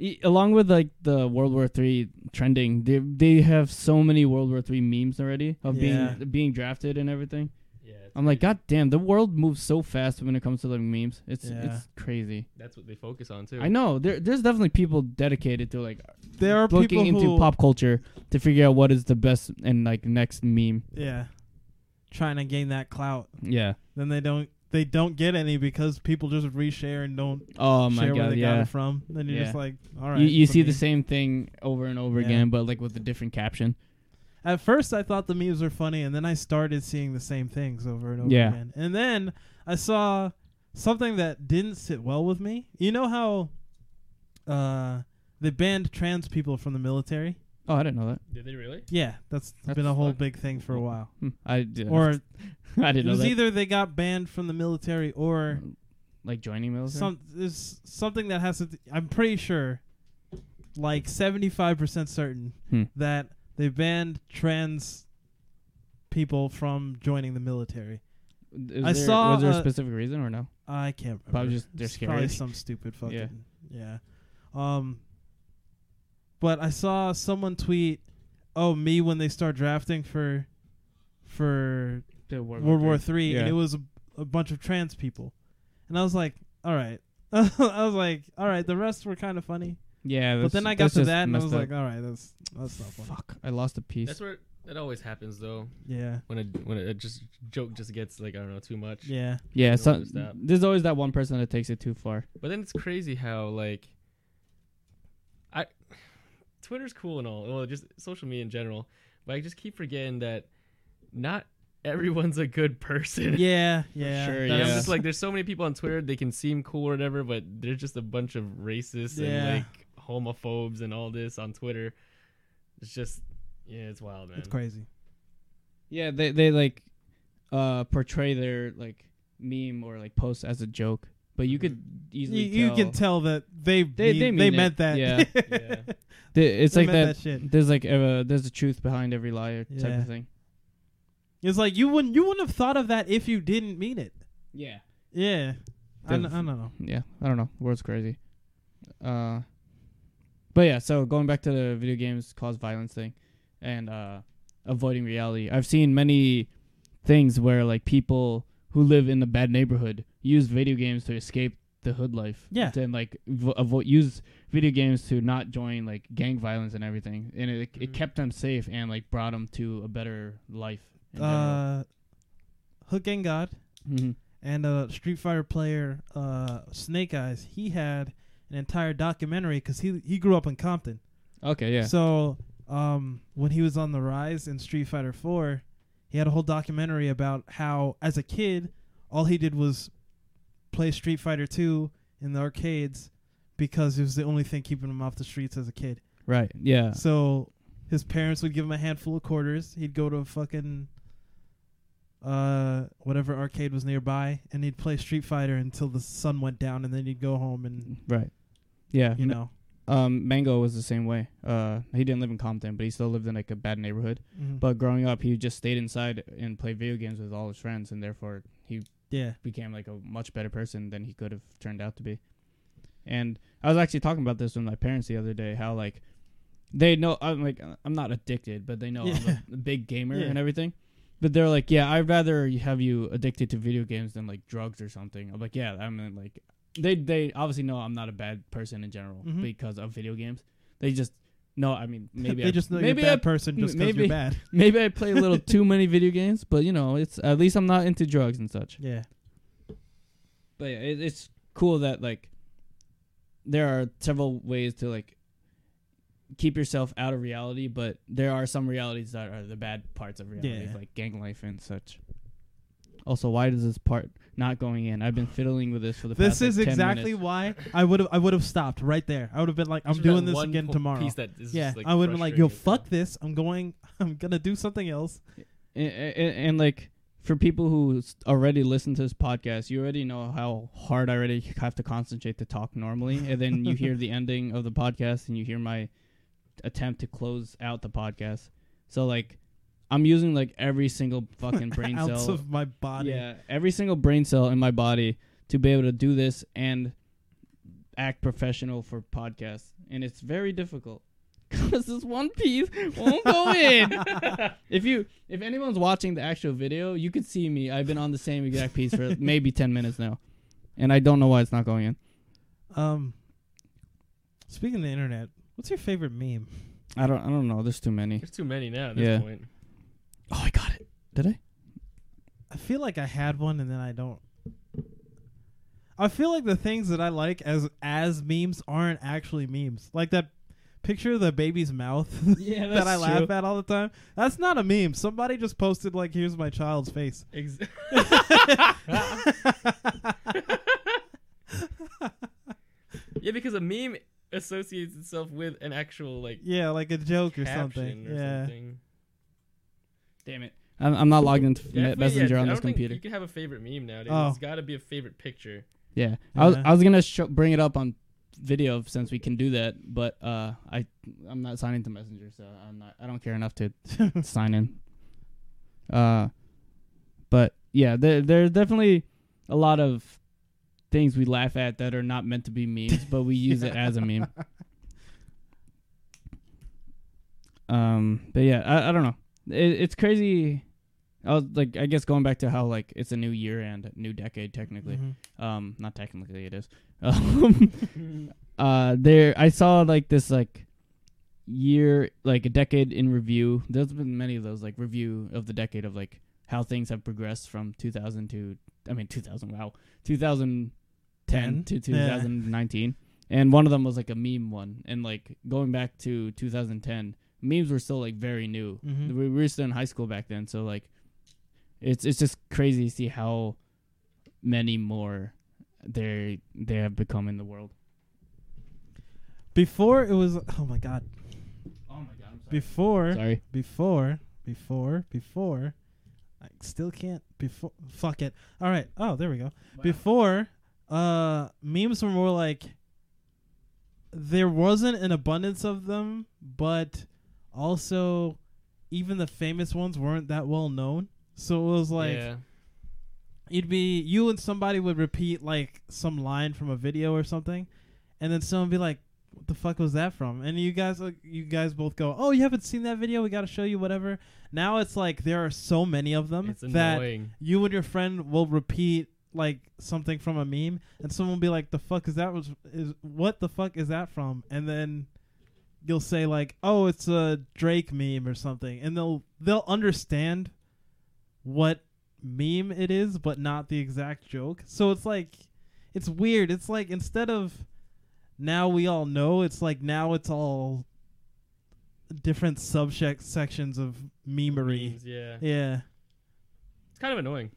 The- e- along with like the World War Three trending, they they have so many World War Three memes already of Yeah. being being drafted and everything. yeah, I'm like, God damn, the world moves so fast when it comes to like memes. It's Yeah. it's crazy. that's what they focus on too. I know there there's definitely people dedicated to like There are looking people into who, pop culture to figure out what is the best and like next meme. Yeah, trying to gain that clout. Yeah. Then they don't they don't get any because people just reshare and don't Oh my share where god, they got it from. Then you're Yeah. just like, all right. you you see the same thing over and over Yeah. again, but like with a different caption. At first, I thought the memes were funny, and then I started seeing the same things over and over Yeah. again. And then I saw something that didn't sit well with me. You know how uh, they banned trans people from the military? Oh, I didn't know that. Did they really? Yeah, that's, That's been a whole fucked. big thing for a while. Hmm, I did. Or I didn't know It was that. either they got banned from the military or like joining military. some there's something that has to. th- I'm pretty sure, like 75 percent certain Hmm. that they banned trans people from joining the military. Is I there- saw Was there a a- specific reason or no? I can't remember. Probably just they're It's Probably scared. some stupid fucking Yeah. yeah. Um, but I saw someone tweet, "Oh, me when they start drafting for for The World, World War Three, Yeah. and it was a, a bunch of trans people," and I was like, "All right." I was like, "All right." The rest were kind of funny, Yeah, but then I got to that, and I was up. like, "All right, that's that's not funny." Fuck, I lost a piece. That's where it always happens though. Yeah, When a when a just joke just gets like I don't know too much. yeah, yeah, so, where to stop. there's always that one person that takes it too far. But then it's crazy how like I Twitter's cool and all. Well, just social media in general. But I just keep forgetting that not everyone's a good person. yeah, yeah. sure, And I'm just like, there's so many people on Twitter. They can seem cool or whatever, but they're just a bunch of racists Yeah. and like homophobes and all this on Twitter. It's just, yeah, it's wild, man. It's crazy. Yeah, they they like uh portray their like meme or like post as a joke, but you could easily you tell. can tell that they They- mean- they meant it. that. Yeah. Yeah. It's They like that. that shit. There's like uh, there's a truth behind every liar or type Yeah. of thing. It's like you wouldn't you wouldn't have thought of that if you didn't mean it. Yeah. Yeah. I, I don't know. Yeah, I don't know. World's crazy. Uh, but yeah. So going back to the video games cause violence thing, and uh, avoiding reality. I've seen many things where like people who live in the bad neighborhood use video games to escape the hood life. Yeah. And like vo- avoid use video games to not join like gang violence and everything, and it it Mhm. kept them safe and like brought them to a better life. Uh Hook and God. Mhm. and a Street Fighter player uh SnakeEyez, he had an entire documentary cuz he he grew up in Compton. Okay. Yeah. So, um when he was on the rise in Street Fighter 4, he had a whole documentary about how as a kid all he did was play Street Fighter 2 in the arcades because it was the only thing keeping him off the streets as a kid. right. Yeah. So his parents would give him a handful of quarters. He'd go to a fucking uh whatever arcade was nearby and he'd play Street Fighter until the sun went down and then he'd go home and Right. Yeah. you know. Um, Mang0 was the same way. Uh, he didn't live in Compton, but he still lived in like a bad neighborhood. Mhm. But growing up, he just stayed inside and played video games with all his friends, and therefore he yeah. became like a much better person than he could have turned out to be. And I was actually talking about this with my parents the other day. How like they know I'm like I'm not addicted, but they know I'm a, big gamer Yeah. and everything. But they're like, yeah, I'd rather have you addicted to video games than like drugs or something. I'm like, yeah, I mean, like they they obviously know I'm not a bad person in general Mhm. because of video games. They just no, I mean, maybe they I, just know maybe you're a I bad person just because maybe- you're bad. maybe I play a little too many video games, but you know, it's at least I'm not into drugs and such. Yeah. But yeah, it, it's cool that like there are several ways to like keep yourself out of reality, but there are some realities that are the bad parts of reality, Yeah. like gang life and such. Also, why does this part not going in? I've been fiddling with this for the This past. like, is 10 exactly minutes. why I would have I would have stopped right there. I would have been like, I'm Just doing this again po- tomorrow. Piece that is yeah, just, like, I would have been like, yo, frustrating fuck this. I'm going. I'm gonna do something else. and, and, and like for people who already listen to this podcast, you already know how hard I already have to concentrate to talk normally, and then you hear the ending of the podcast and you hear my attempt to close out the podcast. So like, I'm using like every single fucking brain Ounce cell, of my body. yeah, every single brain cell in my body to be able to do this and act professional for podcasts, and it's very difficult. Cause this one piece won't go in. if you, if anyone's watching the actual video, you could see me. I've been on the same exact piece for maybe ten minutes now, and I don't know why it's not going in. Um. Speaking of the internet, what's your favorite meme? I don't, I don't know. There's too many. There's too many now at this Yeah. point. Oh, I got it. Did I? I feel like I had one and then I don't. I feel like the things that I like as as memes aren't actually memes. Like that picture of the baby's mouth Yeah, that I laugh at all the time. That's not a meme. Somebody just posted like, "Here's my child's face." Ex- yeah, because a meme associates itself with an actual like yeah, like a joke or something. or yeah. something. Damn it. I'm, I'm not logged into Definitely, Messenger yeah, on this computer. You can have a favorite meme nowadays. Oh. It's got to be a favorite picture. Yeah, I was I was gonna show, bring it up on video since we can do that, but uh, I I'm not signing to Messenger, so I'm not. I don't care enough to sign in. Uh, but yeah, there there's definitely a lot of things we laugh at that are not meant to be memes, but we use it as a meme. Um, but yeah, I I don't know. It, it's crazy. I was like, I guess going back to how like it's a new year and a new decade technically. Mhm. Um, not technically, it is. Um, uh, there I saw like this like year, like a decade in review. There's been many of those like review of the decade of like how things have progressed from 2000 to I mean 2000. Wow, 2010 Ten? to Yeah. 2019. And one of them was like a meme one, and like going back to 2010, memes were still like very new. Mhm. We were still in high school back then, so like, it's it's just crazy to see how many more they they have become in the world. Before it was oh my god. Oh my god! I'm Before Sorry. before before before I still can't before fuck it. All right. Oh, there we go. Before uh memes were more like there wasn't an abundance of them, but also even the famous ones weren't that well known. So it was like yeah. you'd be you and somebody would repeat like some line from a video or something, and then someone would be like, "What the fuck was that from?" And you guys, like, you guys both go, "Oh, you haven't seen that video? We got to show you whatever." Now it's like there are so many of them It's that annoying. you and your friend will repeat like something from a meme, and someone will be like, "The fuck is that? Was is what the fuck is that from?" And then you'll say like, "Oh, it's a Drake meme or something," and they'll they'll understand what meme it is, but not the exact joke. So it's like it's weird. It's like instead of now we all know, it's like now it's all different subject sections of memery. Memes, yeah. Yeah. It's kind of annoying.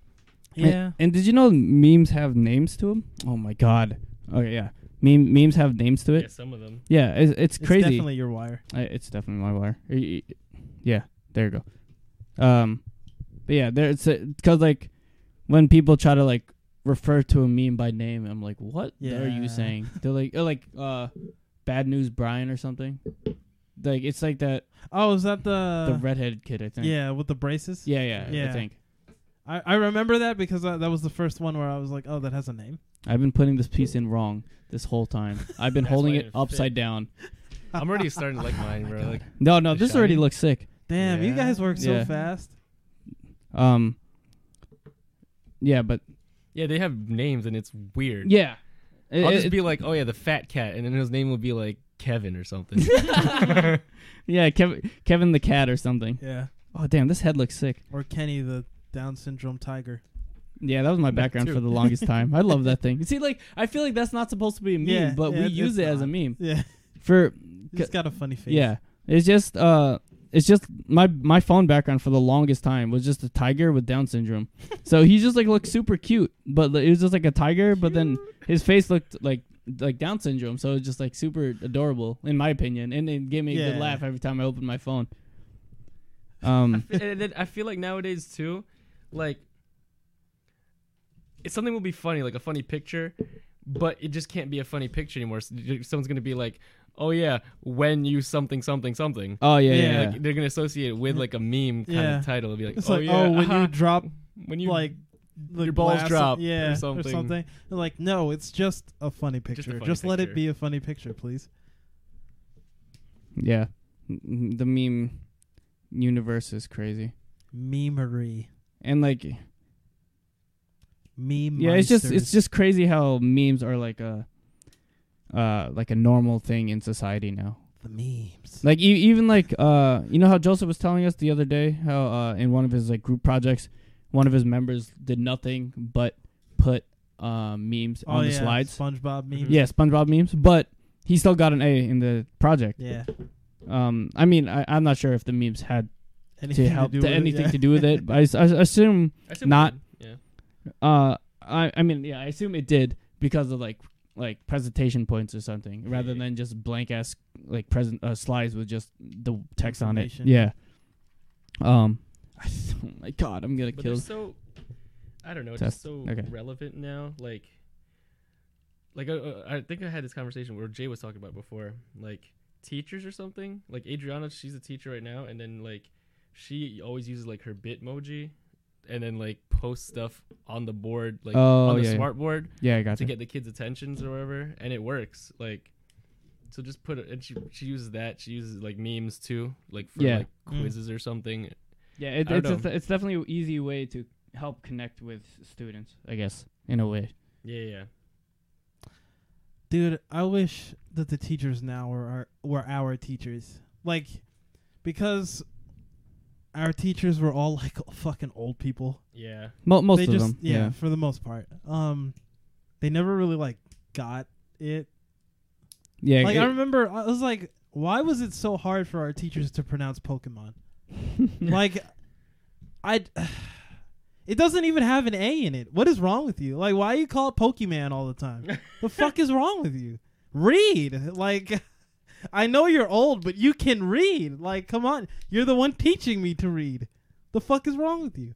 Yeah. And, and did you know memes have names to them? Oh my god. Okay, yeah. Meme memes have names to it. Yeah, some of them. Yeah, it's, it's It's crazy. definitely your wire. I, it's definitely my wire. Y- y- Yeah, there you go. Um, but yeah, there it's because like when people try to like refer to a meme by name, I'm like, what are you saying? They're like, uh, like uh, bad news Brian or something. Like it's like that Oh, is that the the redheaded kid, I think. Yeah, with the braces? yeah, yeah, I think. I, I remember that because that, that was the first one where I was like, oh, that has a name. I've been putting this piece in wrong this whole time. I've been That's holding why it it upside fit. down. I'm already starting to like Oh mine, bro. Like, No, no, The this already shiny? looks sick. Damn, you Yeah. guys work so Yeah. fast. Um, yeah, but yeah, they have names and it's weird. yeah, I'll It- just it- be like, oh yeah, the fat cat, and then his name will be like Kevin or something. yeah, Kevin, Kevin the cat or something. Yeah. Oh damn, this head looks sick. Or Kenny, the Down syndrome tiger. Yeah, that was my background for the longest time. I love that thing. You see, like I feel like that's not supposed to be a meme, Yeah, but yeah, we it's- use it's it as a not. meme Yeah, for he's got a funny face. yeah. It's just uh, it's just my my phone background for the longest time was just a tiger with Down syndrome. so he just like looked super cute, but like, it was just like a tiger, but then his face looked like like Down syndrome, so it's just like super adorable in my opinion, and it gave me a Yeah. good laugh every time I opened my phone. Um, fe- and then I feel like nowadays too, like, it's something will be funny, like a funny picture, but it just can't be a funny picture anymore. Someone's gonna be like, "Oh yeah, when you something something something." oh yeah, yeah, Yeah, yeah. Like they're gonna associate it with like a meme kind Yeah. of title. It'll be like, It's "Oh like, yeah, oh, when uh-huh, you drop when you like the your balls drop or yeah, or something. something. Like, no, it's just a funny picture. funny Just, let it be a funny picture, please. Yeah. The meme universe is crazy. Memery, And like meme. yeah, it's just it's just crazy how memes are like a uh like a normal thing in society now. the memes. Like e- even like uh you know how Joseph was telling us the other day how uh in one of his like group projects one of his members did nothing but put uh memes oh on the yeah, slides. SpongeBob memes. Yeah, SpongeBob memes, but he still got an A in the project. yeah. Um I mean I I'm not sure if the memes had Anything to help do to with it, anything yeah. to do with it. But I, s- I s- assume I assume not- it did, Yeah. Uh, I I mean, yeah, I assume it did because of like like presentation points or something, rather than just blank ass like present uh, slides with just the text on it. Yeah. Um. I, oh my god, I'm gonna But kill. so I don't know, it's Test. just so Okay. relevant now. Like, like uh, uh, I think I had this conversation where Jay was talking about before, like teachers or something. Like Adriana, she's a teacher right now, and then like she always uses like her Bitmoji, and then like post stuff on the board, like Oh, on the yeah. smart board Yeah, I to got you. get the kids' attentions or whatever, and it works. Like, so just put it, and she she uses that. She uses like memes too, like for Yeah. like Mm. quizzes or something. Yeah, it, it's a, know. it's definitely an easy way to help connect with students. I guess in a way. Yeah, yeah. yeah. Dude, I wish that the teachers now were our were our teachers. Like because our teachers were all like fucking old people. Yeah. Mo- most they of just them. yeah, Yeah. for the most part. Um they never really like got it. Yeah. Like it- I remember I was like why was it so hard for our teachers to pronounce Pokemon? like I it doesn't even have an A in it. What is wrong with you? Like why you call it Pokemon all the time? the fuck is wrong with you? Read. Like I know you're old, but you can read. Like come on. You're the one teaching me to read. The fuck is wrong with you?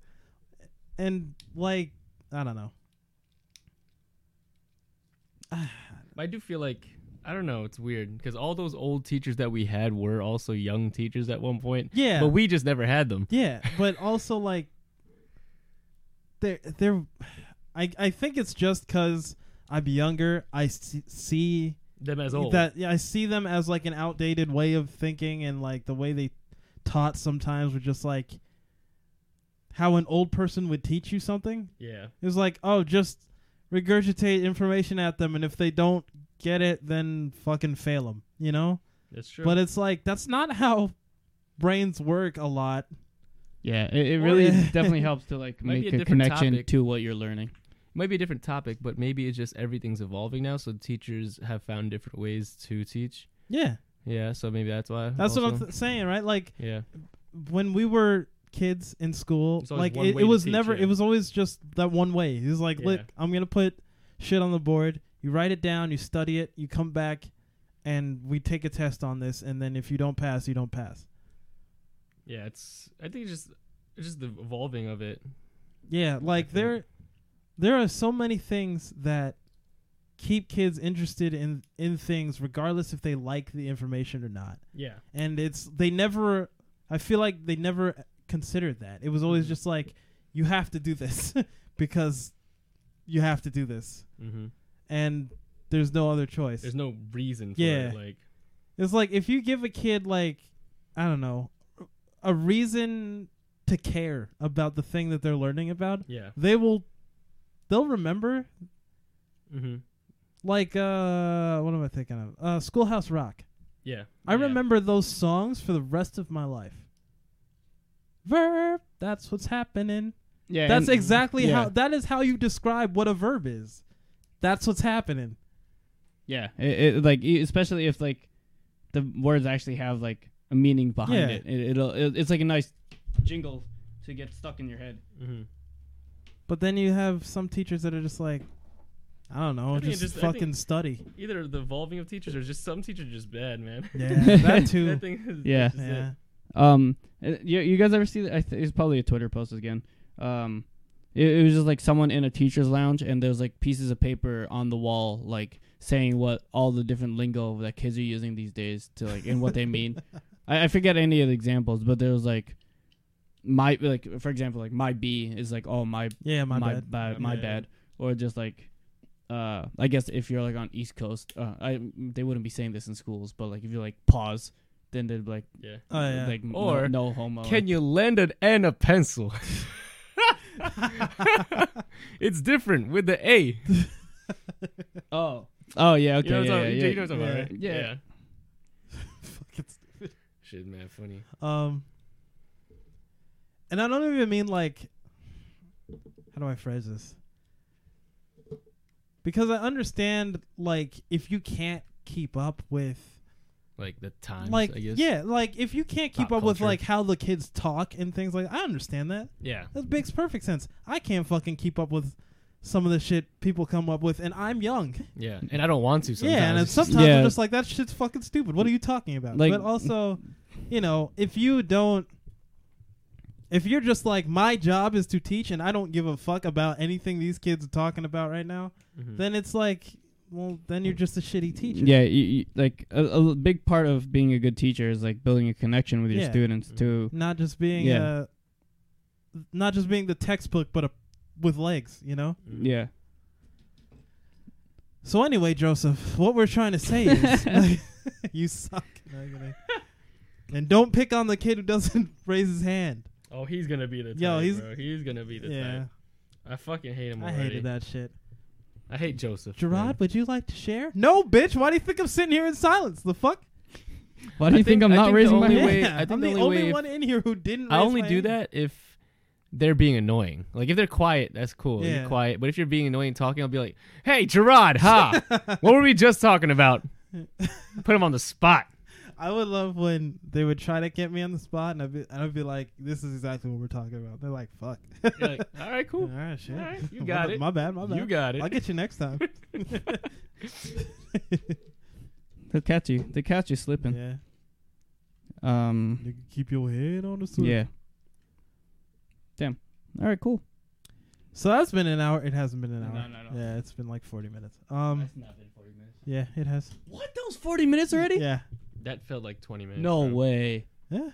And like I don't know. I do feel like I don't know. It's weird because all those old teachers that we had were also young teachers at one point, Yeah. but we just never had them. Yeah, but also like they're they're I I think it's just cuz I'm younger. I see Them as old. that yeah, I see them as like an outdated way of thinking and like the way they taught sometimes were just like how an old person would teach you something. yeah. It was like, "Oh, just regurgitate information at them and if they don't get it, then fucking fail them," you know? That's true. But it's like that's not how brains work a lot. yeah. It, it really definitely helps to like make a a, connection topic. to what you're learning. Might be a different topic, but maybe it's just everything's evolving now. So teachers have found different ways to teach. Yeah. Yeah, so maybe that's why. That's what I'm th- saying, right? Like yeah. when we were kids in school, like it, it was never. yeah. It was always just that one way. It was like, Yeah. look, I'm gonna put shit on the board. You write it down. You study it. You come back, and we take a test on this. And then if you don't pass, you don't pass. Yeah, it's. I think it's just it's just the evolving of it. Yeah, like there, there are so many things that keep kids interested in in things, regardless if they like the information or not. Yeah. and it's they never i feel like they never considered that it was always Mhm. just like you have to do this because you have to do this Mm-hmm. and there's no other choice There's no reason for Yeah. it. Like. it's like if you give a kid like i don't know a reason to care about the thing that they're learning about Yeah. they will they'll remember Mm-hmm. like uh what am i thinking of uh schoolhouse rock Yeah. I Yeah. remember those songs for the rest of my life. Verb, that's what's happening. Yeah, That's exactly yeah. how. That is how you describe what a verb is. That's what's happening. Yeah, it, it, like especially if like the words actually have like a meaning behind Yeah. it. it it'll it, it's like a nice jingle to get stuck in your head. Mm-hmm. But then you have some teachers that are just like, I don't know, I just, just- fucking study. Either the evolving of teachers or just some teachers are just bad, man. Yeah, that too. that thing is, Yeah. it. Yeah. Um, uh, you, you guys ever see? that? I th- it's probably a Twitter post again. Um, it, it was just like someone in a teacher's lounge, and there was like pieces of paper on the wall, like saying what all the different lingo that kids are using these days to like and what they mean. I, I forget any of the examples, but there was like my like for example like my B is like oh my Yeah, my, my bad. bad, My my bad. bad, or just like, uh, I guess if you're like on East Coast, uh, I they wouldn't be saying this in schools, but like if you're like pause, then they'd be like, Yeah. Oh yeah. like Or no, no homo. Can you lend an and a pencil? it's different with the A. oh, oh yeah, okay, you know what I'm yeah, yeah, you know what I'm talking about, yeah. Yeah. Fucking stupid. Shit, man, funny. Um, and I don't even mean like, how do I phrase this? Because I understand, like, if you can't keep up with, Like the times, like, I guess. yeah, like if you can't keep Pop up with culture. like how the kids talk and things like, I understand that. Yeah. That makes perfect sense. I can't fucking keep up with some of the shit people come up with, and I'm young. Yeah. And I don't want to sometimes. Yeah, and then sometimes Yeah. I'm just like, that shit's fucking stupid. What are you talking about? Like- but also, you know, if you don't, if you're just like, my job is to teach and I don't give a fuck about anything these kids are talking about right now, Mhm. then it's like, well, then you're just a shitty teacher. Yeah, you, you, like a, a big part of being a good teacher is like building a connection with your Yeah. students too. Not just being, Yeah. uh, not just being the textbook, but a, with legs, you know? Mhm. Yeah, So anyway, Joseph, what we're trying to say is, like, you suck. No, and don't pick on the kid who doesn't raise his hand. Oh, he's gonna be the type, Yo, he's- bro. He's gonna be the Yeah, type. I fucking hate him Already. I hated that shit. I hate Joseph. Gerard, man. would you like to share? No, bitch. Why do you think I'm sitting here in silence? The fuck? why do I you think, think- I'm not think raising my hand? way- Yeah, I think I'm the the only only one in here who didn't. I only my do hand. that if they're being annoying. Like if they're quiet, that's cool. Yeah. You're quiet. But if you're being annoying talking, I'll be like, "Hey, Gerard, ha! what were we just talking about?" Put him on the spot. I would love when they would try to get me on the spot, and I'd be, I'd be like, "This is exactly what we're talking about." They're like, "Fuck." You're like, "All right, cool. All right, shit. All right, you got bad- it. My bad. My bad. You got it." I'll get you next time. They'll catch you. They catch you slipping. yeah. Um. You can keep your head on the swivel. Yeah. Damn. All right. Cool. So that's been an hour. It hasn't been an No, hour. no, no. No. Yeah, it's been like 40 minutes. Um. not been 40 minutes. Yeah, it has. What? That was 40 minutes already? Yeah. That felt like 20 minutes. No bro. way. Yeah.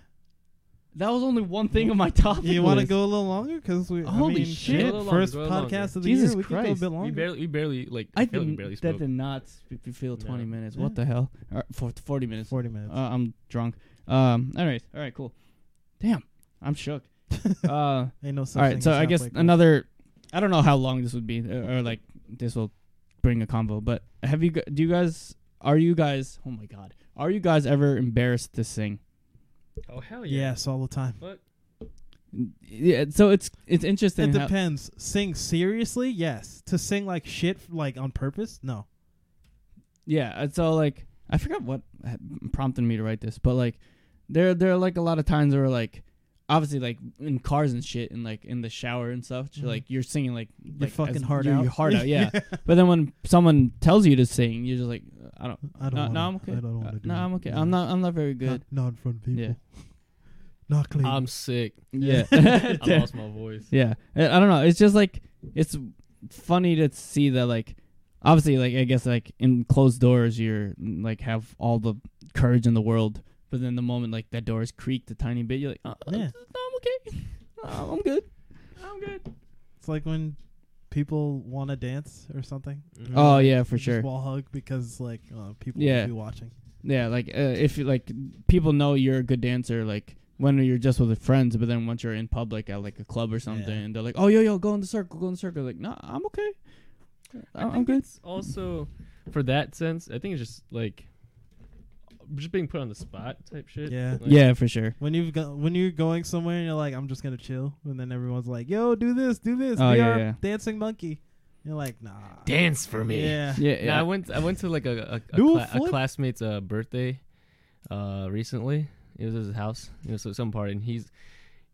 That was only one thing on my topic. You want to go a little longer? Because we. Holy I mean, shit. Go a little First longer, go a little podcast longer. of the Jesus year. We could go a Christ. bit We barely, we barely like. I I feel like we didn't. barely that did not sp- f- feel 20 No. minutes. Yeah. What the hell? All right, for 40 minutes. 40 minutes. Uh, I'm drunk. Um. All right. All right. Cool. Damn. I'm shook. uh. Ain't no such All thing. So I guess halfway another. I don't know how long this would be, or, or like this will bring a combo. But have you? gu- Do you guys? Are you guys? Oh my God. Are you guys ever embarrassed to sing? Oh hell yeah. Yes, all the time. What? Yeah. So it's it's interesting. It how- depends. Sing seriously? Yes. To sing like shit, like on purpose? No. Yeah, and so like I forgot what prompted me to write this, but like there there are like a lot of times where like obviously like in cars and shit and like in the shower and stuff, Mhm. like you're singing like Your like fucking as- heart out. Your heart out, yeah. but then when someone tells you to sing, you're just like I don't. I don't No, wanna, no, I'm okay. I don't Uh, want to do no, it. I'm okay. No. I'm not. I'm not very good. Not, not in front of people. Yeah. Not clean. I'm sick. Yeah. I lost my voice. Yeah, I, I don't know. It's just like it's funny to see that like obviously like I guess like in closed doors you're like have all the courage in the world, but then the moment like that door is creaked a tiny bit, you're like, uh, Yeah. no, I'm okay, Uh, I'm good, I'm good. it's like when people want to dance or something. Mhm. Oh yeah, for Just sure. Wall hug because like uh, people Yeah. will be watching. Yeah, like uh, if you like people know you're a good dancer, like when you're just with your friends, but then once you're in public at like a club or something, Yeah. and they're like, oh yo yo, go in the circle, go in the circle. Like, no, I'm okay. I I'm think good. it's also for that sense. I think it's just like just being put on the spot type shit. Yeah. Like, yeah, for sure. When you've got when you're going somewhere and you're like, I'm just gonna chill, and then everyone's like, Yo, do this, do this. Oh, Be yeah, our yeah. dancing monkey. You're like, Nah. Dance for me. Yeah. Yeah, Yeah, yeah. I went. I went to like a a, a, cla- a classmate's uh, birthday, uh, recently. It was at his house. It was some party, and he's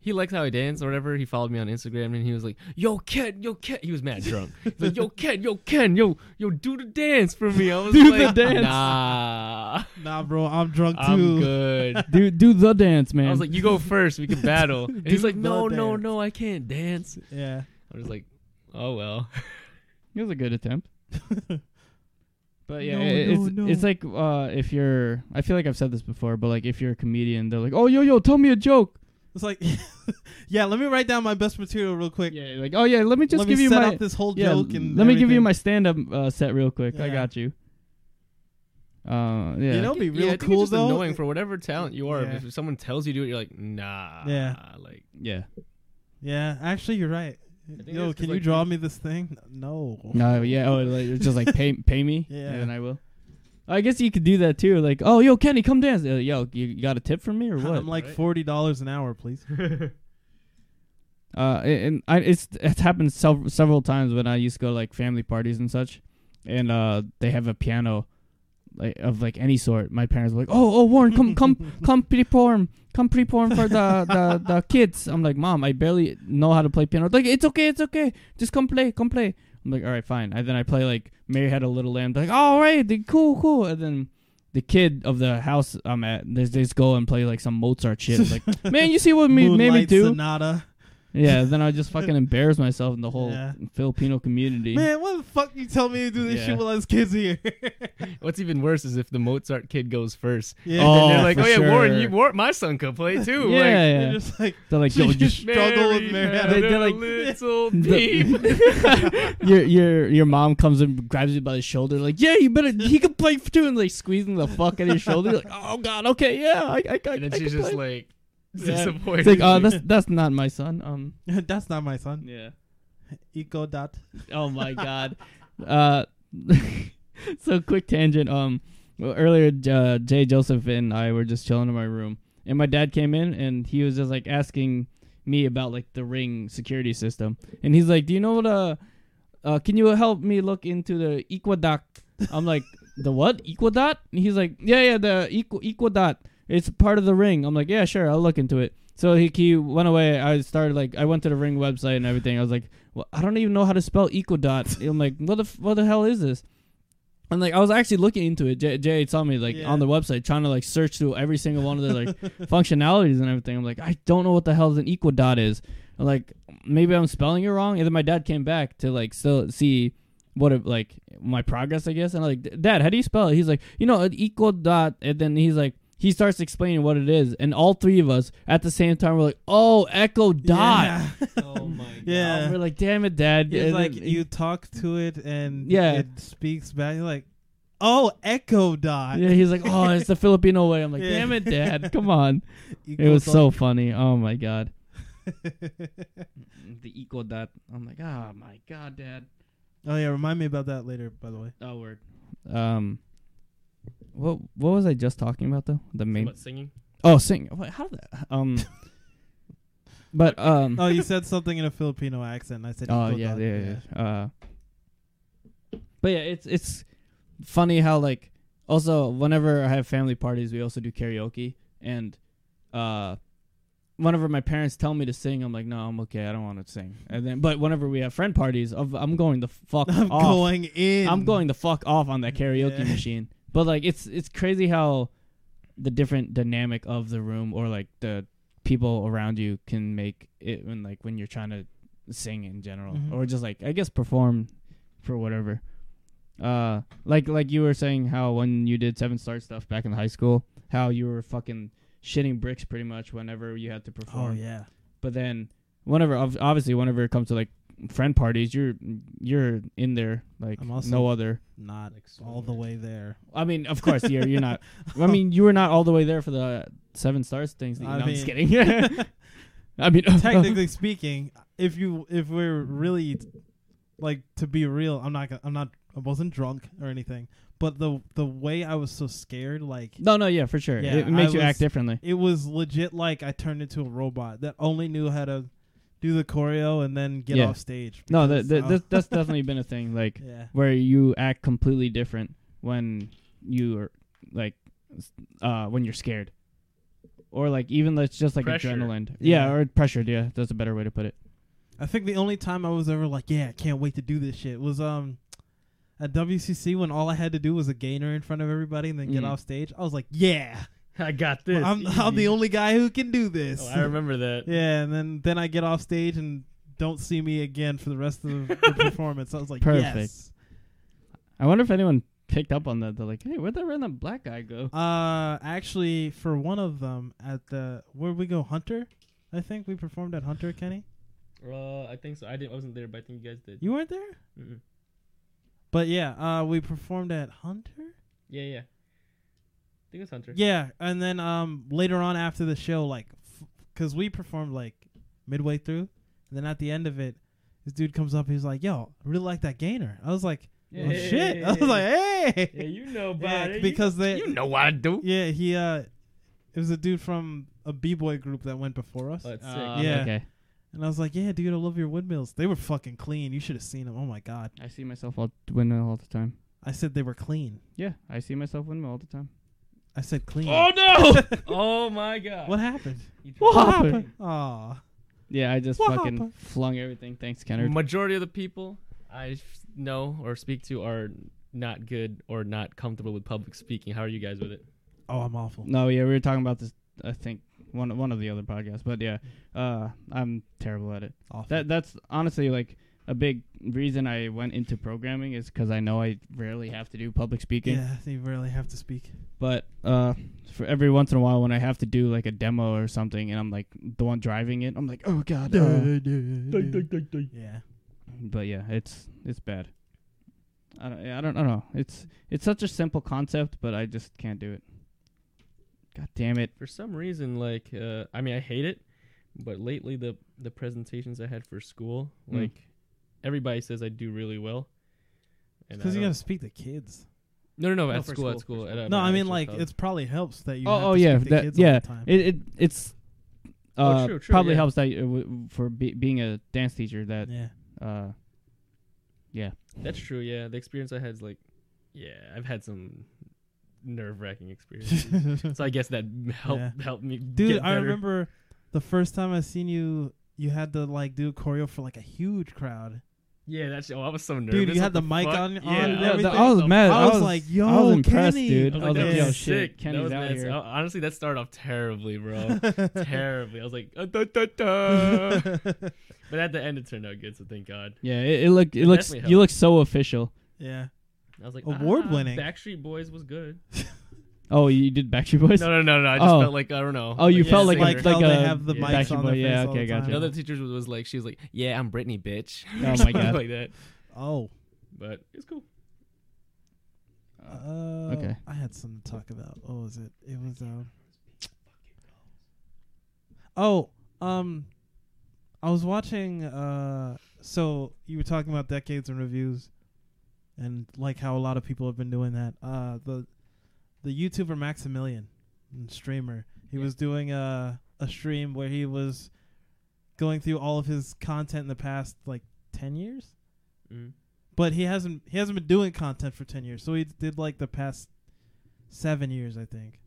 he likes how I dance or whatever. He followed me on Instagram, and he was like, "Yo, Ken, yo, Ken." He was mad drunk. He's like, "Yo, Ken, yo, Ken, yo, yo, do the dance for me." I was Do the like, dance. Nah, Nah, bro, I'm drunk too. I'm good. do do the dance, man. I was like, "You go first. We can battle." And he's like, "No, no, dance. no, I can't dance." Yeah. I was like, "Oh well." it was a good attempt. But yeah, No, it- no, it's no. it's like uh, if you're. I feel like I've said this before, but like if you're a comedian, they're like, "Oh, yo, yo, tell me a joke." It's like, yeah. Let me write down my best material real quick. Yeah, like, "Oh yeah, let me just let give me you set my up this whole yeah, joke and let me give you my stand-up uh, set real quick. I got you." Uh, yeah. You know, be yeah, real I think cool it's just though. annoying for whatever talent you are. Yeah. If someone tells you to do it, you're like, "Nah." Yeah. Like, yeah. Yeah, actually, you're right. Yo, it's 'cause, can you draw me this thing? No. No, yeah. Oh, like, it's just like pay pay me, Yeah. and then I will. I guess you could do that too. Like, oh, yo, Kenny, come dance. Uh, yo, you got a tip from me or what? I'm like Right. forty dollars an hour, please. Uh, and I it's it's happened several several times when I used to go to, like family parties and such, and uh they have a piano, like of like any sort. My parents were like, oh oh Warren, come come come perform, come perform for the the the kids. I'm like, mom, I barely know how to play piano. Like, it's okay, it's okay, just come play, come play. I'm like, all right, fine. And then I play like Mary Had a Little Lamb. They're like, all right, they- cool, cool. And then the kid of the house I'm at, they they just go and play like some Mozart shit. Like, man, you see what me made me do? Sonata. Yeah, then I just fucking embarrass myself in the whole Yeah. Filipino community. Man, what the fuck you tell me to do this Yeah. shit while us kids here? What's even worse is if the Mozart kid goes first. yeah. Oh, and they're oh, like, for "Oh yeah, Warren, sure. you Warren, my son could play too." yeah, Like, yeah. They're just like They're like, yo, you just struggle with Mary Mary had Had a- a They're like- little The- your your your mom comes and grabs you by the shoulder, like, yeah, you better. He can play too, and like squeezing the fuck out of your shoulder. Like, oh god, okay, yeah, I, I, I, and then I she's can just play. like Yeah. disappointed. It's like, oh, that's that's not my son. Um, That's not my son. yeah. Echo dot. Oh my god. Uh, so quick tangent. Um, well, earlier, uh, Jay Joseph and I were just chilling in my room, and my dad came in, and he was just like asking me about like the ring security system, and he's like, "Do you know what? Uh, uh can you help me look into the Equadoc?" I'm like, "The what? Equadot?" And he's like, "Yeah, yeah, the Equ- Equadot. It's part of the ring." I'm like, "Yeah, sure, I'll look into it." So he, he went away. I started like I went to the ring website and everything. I was like, well, I don't even know how to spell Equadot. I'm like, what the f- what the hell is this? And like I was actually looking into it. Jay, Jay told me like Yeah. on the website, trying to like search through every single one of the like functionalities and everything. I'm like, I don't know what the hell an Equadot is. I'm like maybe I'm spelling it wrong. And then my dad came back to like still see what it like my progress, I guess. And I'm like, Dad, how do you spell it? He's like, you know, an equal dot. And then he's like, he starts explaining what it is, and all three of us at the same time were like, "Oh, Echo Dot." Yeah. oh my god. Yeah. We're like, "Damn it, Dad!" It's And like then- you talk to it and Yeah. it speaks back. You're like, oh, Echo Dot. Yeah, he's like, "Oh, it's the Filipino way." I'm like, Yeah. "Damn it, Dad! Come on!" It was dot. so funny. Oh my god, the Echo dot. I'm like, "Oh my god, Dad." oh yeah, remind me about that later. By the way. Oh word. Um, what what was I just talking about though? The main. What, singing? Oh, sing. What, how did that? Um. But um. Oh, you said something in a Filipino accent. I said. Oh equal yeah, dot. yeah, yeah. Uh, but yeah, it's it's funny how like also whenever I have family parties, we also do karaoke, and uh, whenever my parents tell me to sing, I'm like, no, I'm okay, I don't want to sing. And then, but whenever we have friend parties, of I'm going the fuck I'm off. going in. I'm going the fuck off on that karaoke Yeah. machine. But like, it's it's crazy how the different dynamic of the room or like the people around you can make it when like when you're trying to sing in general Mhm. or just like I guess perform for whatever. Uh, like like you were saying how when you did seven star stuff back in high school, how you were fucking shitting bricks pretty much whenever you had to perform. Oh yeah. But then whenever obviously whenever it comes to like friend parties, you're you're in there like I'm also- no other. Not Like all the way there. I mean, of course, you're you're not. I mean, you were not all the way there for the seven stars things. No, I I'm just mean- kidding. I mean, Technically speaking, if you if we're really like to be real, I'm not gonna, I'm not I wasn't drunk or anything, but the the way I was so scared, like No, no, yeah, for sure. Yeah, it, it makes I you was- act differently. it was legit like I turned into a robot that only knew how to do the choreo and then get Yeah. off stage. No, that, that, uh, that's, that's definitely been a thing. Like yeah. where you act completely different when you are like uh when you're scared or like even it's just like Pressure. adrenaline yeah. Yeah. or pressured yeah that's a better way to put it I think the only time I was ever like, yeah, I can't wait to do this shit was um at WCC when all I had to do was a gainer in front of everybody and then get Mm. off stage. I was like, yeah, I got this. I'm, I'm the only guy who can do this. Oh, I remember that. yeah, and then then I get off stage and don't see me again for the rest of the performance. I was like, Perfect. yes. i wonder if anyone picked up on that they're like hey where'd that random black guy go Uh, actually, for one of them at the where we go, Hunter. I think we performed at Hunter, Kenny. Uh, I think so. I didn't. I wasn't there, but I think you guys did. You weren't there, Mm-mm. but yeah, uh, we performed at Hunter. Yeah, yeah. I think it's Hunter. Yeah, and then um later on after the show, like, f- cause we performed like midway through, and then at the end of it, this dude comes up. He's like, "Yo, I really like that gainer." I was like, "Oh shit!" I was like, "Hey." Yeah, you know about Yeah, it. Because know- they- you know what I do. Yeah, he uh, it was a dude from a b boy group that went before us, Oh, that's sick. Uh, Yeah. okay and I was like, "Yeah, dude, I love your windmills. They were fucking clean. You should have seen them. Oh my god." i see myself all windmill all the time I said they were clean. yeah i see myself windmill all the time I said clean. Oh no! oh my god! what happened? You What tried- happened? Aw. yeah i just What fucking happened? flung everything thanks kennard Majority of the people I f- know or speak to are not good or not comfortable with public speaking. How are you guys with it? Oh, I'm awful. no yeah we were talking about this i think one one of the other podcasts but yeah uh i'm terrible at it Awful. That that's honestly like a big reason I went into programming is because I know I rarely have to do public speaking. yeah, you rarely have to speak. But uh, for every once in a while when I have to do like a demo or something and I'm like the one driving it, I'm like, oh god. uh." Yeah. But yeah, it's it's bad. I don't, I don't I don't know. It's it's such a simple concept, but I just can't do it. God damn it. For some reason, like uh, I mean, I hate it, but lately the the presentations I had for school, Mm. like everybody says I do really well. Because you got to speak to kids. no, no, no, No, at for school, at school, school. at, uh, no, I mean like college. it probably helps that you. Oh, have oh to yeah, speak to that, kids yeah. All the time. It, it it's Oh, uh, true, true, probably yeah. helps that uh, w- for be, being a dance teacher that yeah. uh yeah That's true. Yeah, the experience I had is like, yeah, I've had some nerve wracking experiences. so I guess that helped Yeah. helped me. Dude, get I remember the first time I seen you. You had to like do a choreo for like a huge crowd. Yeah, that's. Oh, I was so nervous. Dude, you had the mic fuck? on- on Yeah, and I was everything. I was mad. I was like, I was yo, impressed, Kenny. dude. I was like, that yo, was shit, sick. That Kenny's was out nuts. here. Honestly, that started off terribly, bro. terribly. I was like, uh, da, da, da. but at the end, it turned out good. So thank God. Yeah, it, it look it It looks definitely you helps. look so official. yeah. I was like, Award-winning. ah, Backstreet Boys was good. Oh, you did Backstreet Boys? No, no, no, no. I just Oh. felt like I don't know. Oh, you Yeah, felt like like like, how like they a have the yeah, mics Backstreet on Boy. their Yeah, face all okay, the gotcha. time. The other teacher was, was like, she was like, "Yeah, I'm Britney, bitch." Oh my God. like that. Oh. But it's cool. Uh, okay. I had something to talk about. What was it? It was um. Oh, um, I was watching. Uh, so you were talking about decades and reviews, and like how a lot of people have been doing that. Uh, the the YouTuber Maximilian, and streamer, he Yeah. was doing a a stream where he was going through all of his content in the past like ten years Mm. but he hasn't he hasn't been doing content for 10 years so he did like the past seven years i think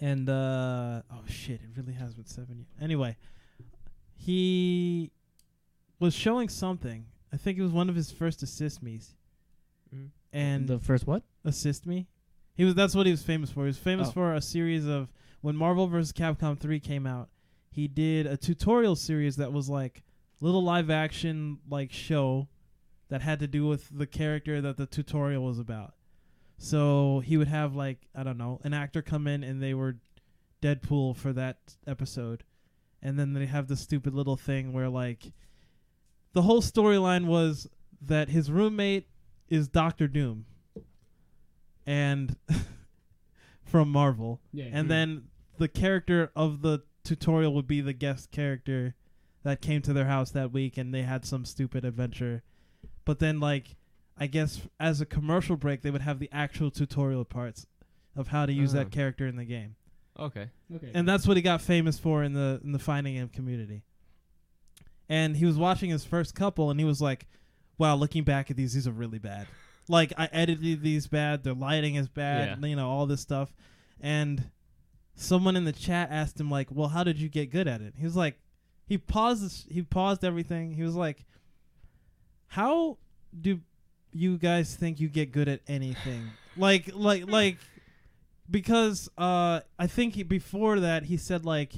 and uh oh shit it really has been seven years anyway he was showing something i think it was one of his first assist me's Mm. and the first what? assist me he was that's what he was famous for. He was famous Oh. for a series of when marvel vs capcom 3 came out he did a tutorial series that was like little live action like show that had to do with the character that the tutorial was about. So he would have like i don't know an actor come in and they were deadpool for that episode. And then they have this stupid little thing where like the whole storyline was that his roommate is doctor doom and from Marvel. Yeah. And then the character of the tutorial would be the guest character that came to their house that week and they had some stupid adventure. But then like I guess as a commercial break, they would have the actual tutorial parts of how to use Ah. that character in the game, Okay. Okay. and that's what he got famous for in the in the fighting game community. And he was watching his first couple, and he was like, "Wow, looking back at these, these are really bad. Like I edited these bad. Their lighting is bad. Yeah. You know all this stuff." And someone in the chat asked him like, "Well, how did you get good at it?" He was like, he paused. This, he paused everything. He was like, "How do you guys think you get good at anything?" like, like, like, because uh, I think he, before that he said like,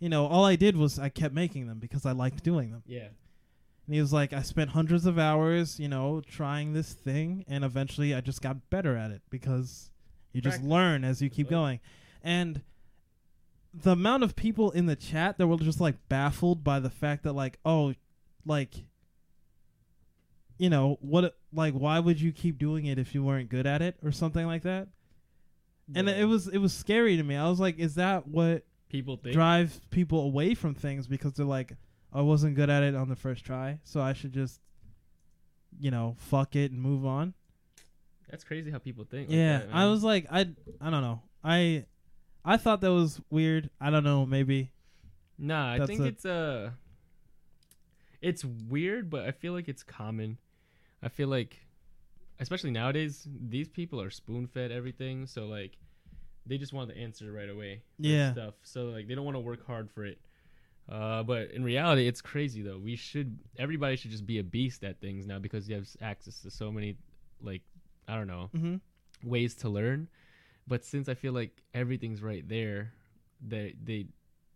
you know, all I did was I kept making them because I liked doing them. yeah. And he was like, I spent hundreds of hours, you know, trying this thing, and eventually I just got better at it because you just Practice. learn as you keep going. And the amount of people in the chat that were just like baffled by the fact that, like, oh, like, you know, what, like, why would you keep doing it if you weren't good at it or something like that? And it was it was scary to me. I was like, is that what People think. drives people away from things because they're like, I wasn't good at it on the first try, so I should just, you know, fuck it and move on. That's crazy how people think. like yeah, that, I was like, I, I don't know, I, I thought that was weird. I don't know, maybe. Nah, I think a- it's uh it's weird, but I feel like it's common. I feel like especially nowadays, these people are spoon fed everything, so like they just want the answer right away. Yeah. Stuff. So like they don't want to work hard for it. Uh, but in reality, it's crazy though. We should everybody should just be a beast at things now because you have access to so many like I don't know Mm-hmm. ways to learn. But since I feel like everything's right there, they they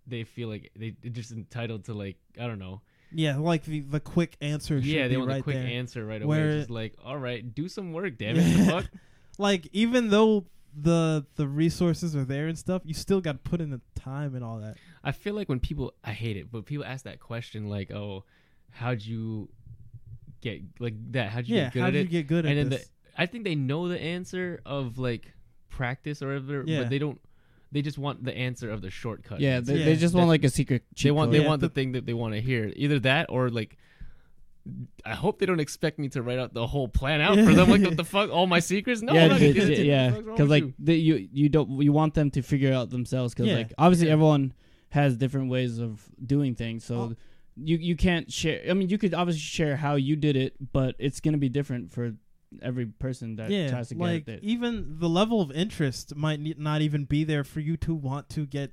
they feel like they they're just entitled to like I don't know. Yeah, like the the quick answer. yeah, they want right the quick there. answer right away. Where- just like, all right, do some work, damn it. Like even though the the resources are there and stuff, you still got to put in the time and all that. I feel like when people I hate it, but people ask that question like, oh, how'd you get like that? How'd you yeah, get good how at did it? get good at then this? the, I think they know the answer of like practice or whatever, Yeah. but they don't. They just want the answer of the shortcut. Yeah, they. Yeah. they just want like a secret. they want code. they Yeah, want the the- thing that they want to hear. Either that or like I hope they don't expect me to write out the whole plan out for them. Like what the fuck, all my secrets? No, yeah, I'm not gonna d- d- yeah, What the fuck's wrong because like you? the, you you don't you want them to figure out themselves because Yeah. like obviously Yeah. everyone has different ways of doing things, so Oh. you you can't share. I mean, you could obviously share how you did it, but it's gonna be different for every person that yeah, tries to like get it. even the level of interest might ne- not even be there for you to want to get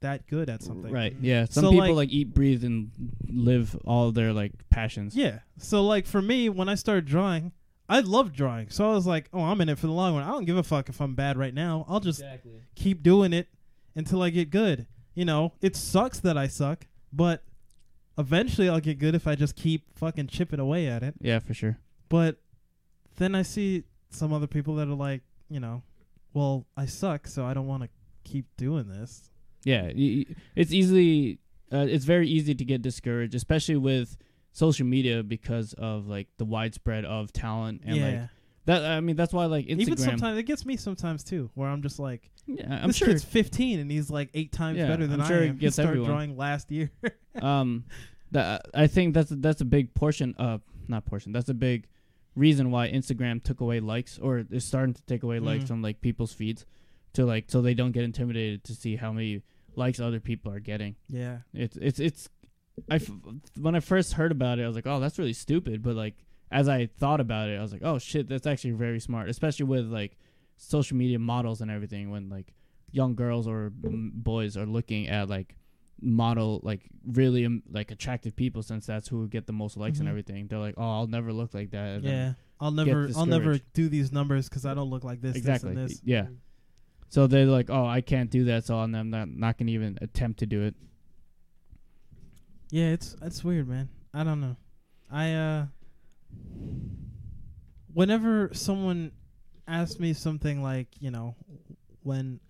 that good at something. Right. Yeah. Mm-hmm. Some So, people like- like, eat, breathe, and live all their like passions. Yeah. So like for me, when I started drawing, I loved drawing. So I was like, oh, I'm in it for the long run. I don't give a fuck if I'm bad right now. I'll just exactly. keep doing it until I get good. You know, it sucks that I suck, but eventually I'll get good if I just keep fucking chipping away at it. Yeah, for sure. But then I see some other people that are like, you know, well, I suck, so I don't want to keep doing this. Yeah, it's easily uh, it's very easy to get discouraged, especially with social media because of like the widespread of talent and yeah. like that. I mean, that's why like Instagram. Even sometimes it gets me sometimes too, where I'm just like, yeah, I'm this sure. kid's 15 and he's like eight times Yeah, better than I'm I sure it am. gets he started everyone. drawing last year. um, that I think that's that's a big portion. Uh, not portion. That's a big reason why Instagram took away likes or is starting to take away likes Mhm. from like people's feeds to like so they don't get intimidated to see how many likes other people are getting. yeah. It's it's it's I f- when I first heard about it, I was like, oh, that's really stupid. But like as I thought about it, I was like, oh shit, that's actually very smart, especially with like social media models and everything. When like young girls or boys are looking at like model like really um, like attractive people, since that's who get the most likes and Mhm. everything. They're like, oh, I'll never look like that. and Yeah. I'll never I'll never do these numbers cuz I don't look like this exactly. this and this. Yeah. So they're like, oh, I can't do that, so I'm not not gonna even attempt to do it. Yeah, it's it's weird, man. I don't know. I uh whenever someone asks me something like, you know, when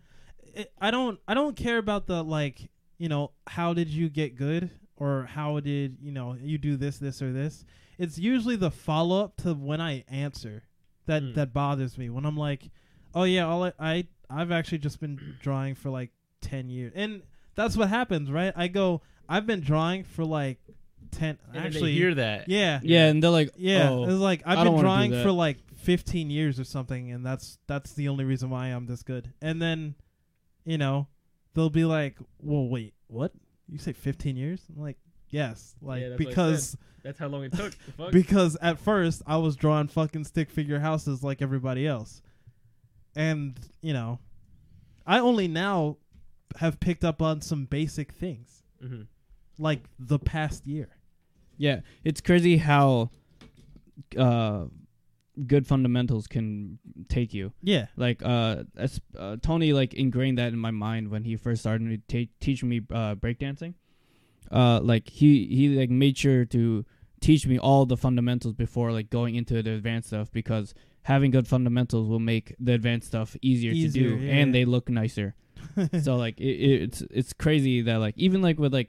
it, I don't I don't care about the like, you know, how did you get good or how did, you know, you do this this or this. It's usually the follow-up to when I answer that Hmm. that bothers me. When I'm like, "Oh yeah, all I, I I've actually just been drawing for like 10 years." And that's what happens, right? I go, "I've been drawing for like ten. And actually, they hear that. yeah, Yeah, and they're like, yeah. oh, It was like I I've don't been wanna do drawing that. for like 15 years or something, and that's that's the only reason why I'm this good. And then, you know, they'll be like, "Well, wait, what? You say 15 years?" I'm like, "Yes, like Yeah, that's what I because That's how long it took. The fuck? because at first I was drawing fucking stick figure houses like everybody else, and you know, I only now have picked up on some basic things Mhm. like the past year. Yeah, it's crazy how uh, good fundamentals can take you. Yeah, Like uh, as, uh, Tony like ingrained that in my mind when he first started to ta- teaching me uh, breakdancing. Uh, like he he like made sure to teach me all the fundamentals before like going into the advanced stuff because having good fundamentals will make the advanced stuff easier, Easier, to do yeah. and they look nicer. so like it, it's it's crazy that like even like with like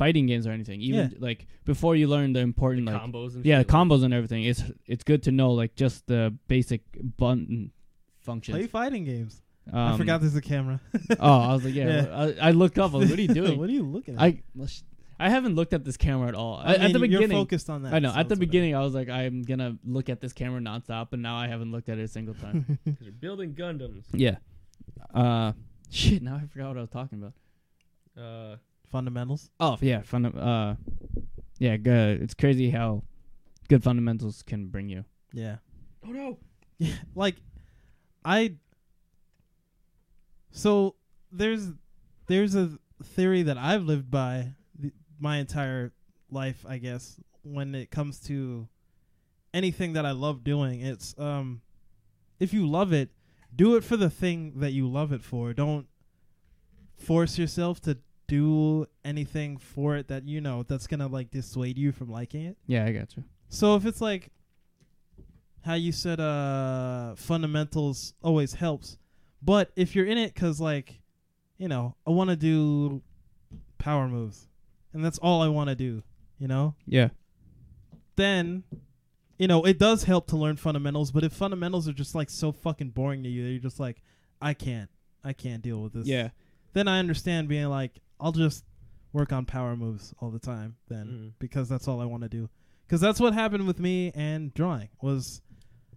fighting games or anything even like before you learn the important The like combos and yeah shit, like- combos and everything it's it's good to know like just the basic button functions play fighting games. um, I forgot there's a camera. oh i was like yeah, Yeah. I, I looked up I was like, what are you doing what are you looking at? i i haven't looked at this camera at all I at mean, the you're beginning focused on that. i know so at the it's beginning i was like i'm gonna look at this camera nonstop and now i haven't looked at it a single time whatever. 'Cause you're building Gundams. yeah uh shit now i forgot what i was talking about Uh, Fundamentals. oh yeah fun uh yeah good it's crazy how good fundamentals can bring you Yeah. oh no. Yeah, like I so there's there's a theory that I've lived by the, my entire life, I guess, when it comes to anything that I love doing. It's um if you love it, do it for the thing that you love it for. Don't force yourself to do anything for it that you know that's going to like dissuade you from liking it. yeah i got you So if it's like how you said uh fundamentals always helps, but if you're in it cuz like you know, I want to do power moves and that's all I want to do, you know? yeah Then you know, it does help to learn fundamentals, but if fundamentals are just like so fucking boring to you, that you're just like I can't I can't deal with this. yeah Then I understand being like I'll just work on power moves all the time then Mhm. because that's all I want to do. Because that's what happened with me and drawing was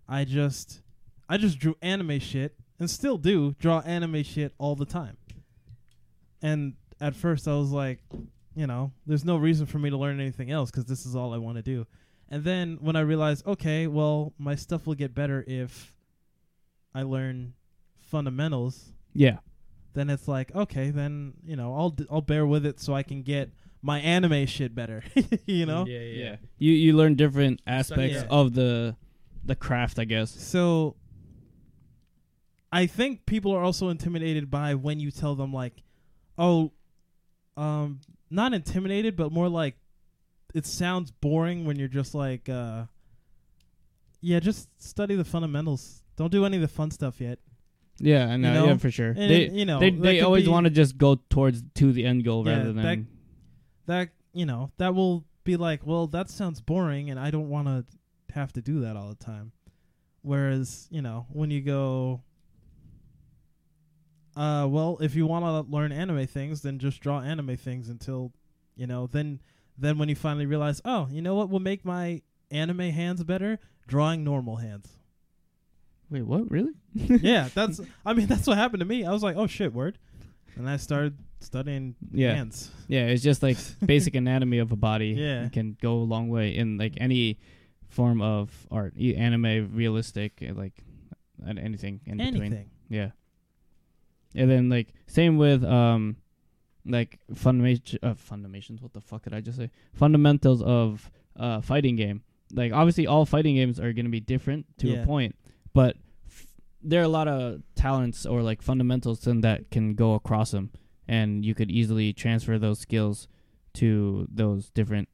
I just I just drew anime shit and still do draw anime shit all the time. And at first I was like, you know, there's no reason for me to learn anything else because this is all I want to do. And then when I realized, okay, well, my stuff will get better if I learn fundamentals yeah then it's like okay then you know i'll d- i'll bear with it so i can get my anime shit better you know? Yeah, yeah. yeah. You you learn different aspects yeah. of the the craft i guess. So i think people are also intimidated by when you tell them like oh um not intimidated but more like it sounds boring when you're just like uh yeah just study the fundamentals. Don't do any of the fun stuff yet yeah i know, know, yeah for sure. And they it- you know they, they always want to just go towards to the end goal Yeah, rather than that- that you know that will be like well that sounds boring and i don't want to have to do that all the time. Whereas you know when you go uh well if you want to learn anime things then just draw anime things until you know then then when you finally realize oh you know what will make my anime hands better? Drawing normal hands. Wait what? Really yeah that's i mean that's what happened to me i was like oh shit word and i started studying Yeah. hands yeah it's just like basic anatomy of a body Yeah. It can go a long way in like any form of art anime realistic uh, like anything in between anything Yeah. And then like same with um like fundamation uh, fundamentals what the fuck did I just say? Fundamentals of uh fighting game. Like obviously all fighting games are going to be different to Yeah. a point, but there are a lot of talents or like fundamentals in that can go across them and you could easily transfer those skills to those different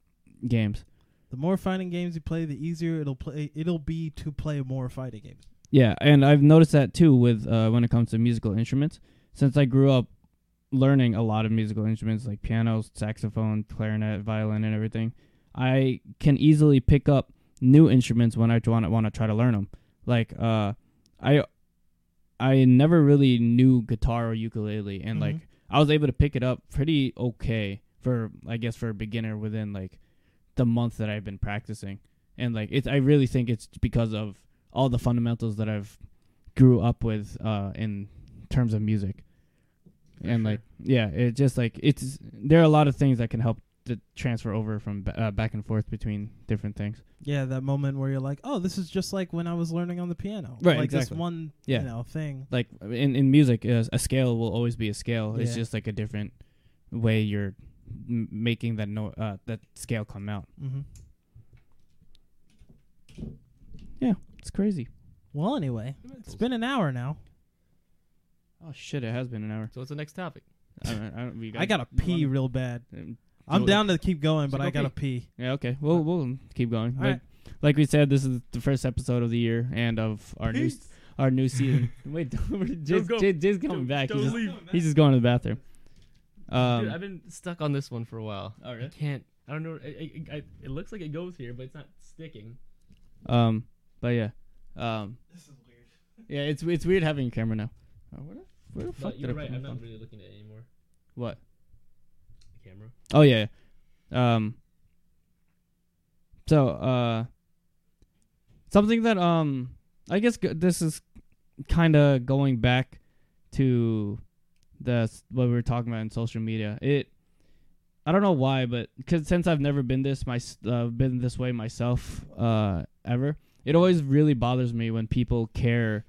games. The more fighting games you play, the easier it'll play. It'll be to play more fighting games. Yeah, and I've noticed that too with uh, when it comes to musical instruments. Since I grew up learning a lot of musical instruments like piano, saxophone, clarinet, violin, and everything, I can easily pick up new instruments when I want to want to try to learn them. Like uh, I I never really knew guitar or ukulele, and like Mhm. I was able to pick it up pretty okay for I guess for a beginner within like the month that I've been practicing, and like it, I really think it's because of all the fundamentals that I've grew up with uh, in terms of music, For and sure. like yeah, it just like it's there are a lot of things that can help to transfer over from ba- uh, back and forth between different things. Yeah, that moment where you're like, oh, this is just like when I was learning on the piano. Right, Like this exactly. one, Yeah. you know, thing. Like in in music, uh, a scale will always be a scale. It's just like a different way you're m- making that no uh, that scale come out. Mm-hmm. Yeah, It's crazy. Well, anyway, it's been an hour now. Oh shit! It has been an hour. So what's the next topic? I, don't- I, don't- we I gotta pee real bad. Um, I'm go- down to keep going, So but go I gotta pee. Yeah, okay. We'll we'll keep going. All Like, right. like we said, this is the first episode of the year and of our new our new season. Wait, don't, Jay's, go. Jay, Jay's coming back. He's just, leave. he's just going to the bathroom. Um, Dude, I've been stuck on this one for a while. Oh, I can't. I don't know. I, I, I, it looks like it goes here, but it's not sticking. um, but yeah, um, This is weird. yeah, it's it's weird having a camera now. Oh, where the, where the fuck But did you're I right. put my I'm not really looking at it anymore. What? Camera. Oh yeah. Um so uh something that um I guess g- this is kind of going back to the what we were talking about in social media. It I don't know why, but cuz since I've never been this my uh, been this way myself uh ever, it always really bothers me when people care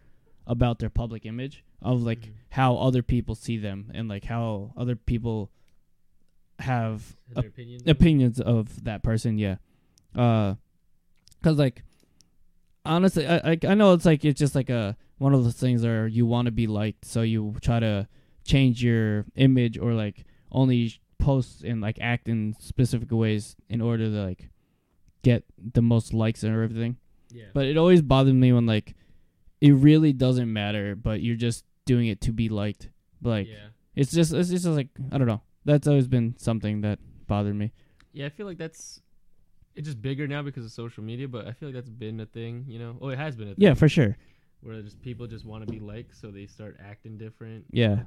about their public image of like Mhm. how other people see them and like how other people have opinions. opinions of that person yeah uh because like honestly I, I i know it's like it's just like a one of those things where you want to be liked so you try to change your image or like only post and like act in specific ways in order to like get the most likes and everything Yeah. but it always bothered me when like it really doesn't matter but you're just doing it to be liked like yeah. it's just it's just like i don't know that's always been something that bothered me Yeah, I feel like that's it's just bigger now because of social media, but I feel like that's been a thing, you know. Oh, it has been a thing. yeah for sure Where just people just want to be liked, so they start acting different, yeah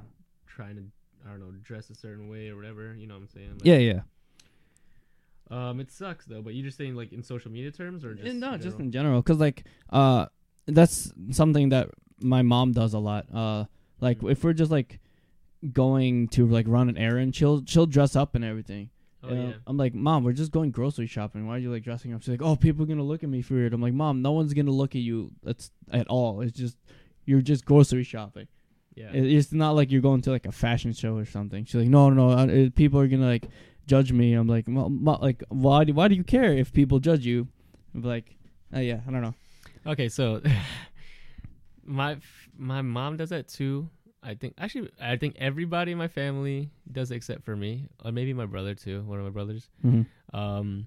trying to I don't know, dress a certain way or whatever. You know what I'm saying? Like, yeah yeah Um, it sucks though. But you're just saying like in social media terms or just And no, in just in general, because like uh, that's something that my mom does a lot. Uh, like Mhm. if we're just like going to like run an errand, she'll she'll dress up and everything. Oh You know? yeah. I'm like, mom, we're just going grocery shopping. Why are you like dressing up? She's like, oh, people are gonna look at me weird. I'm like, mom, no one's gonna look at you. That's at all. It's just you're just grocery shopping. Yeah. It's not like you're going to like a fashion show or something. She's like, no, no, no. People are gonna like judge me. I'm like, well, mo- like, why do why do you care if people judge you? I'm like, uh, yeah, I don't know. Okay, so my my mom does that too. I think actually I think everybody in my family does except for me, or maybe my brother too. One of my brothers. Mm-hmm. Um,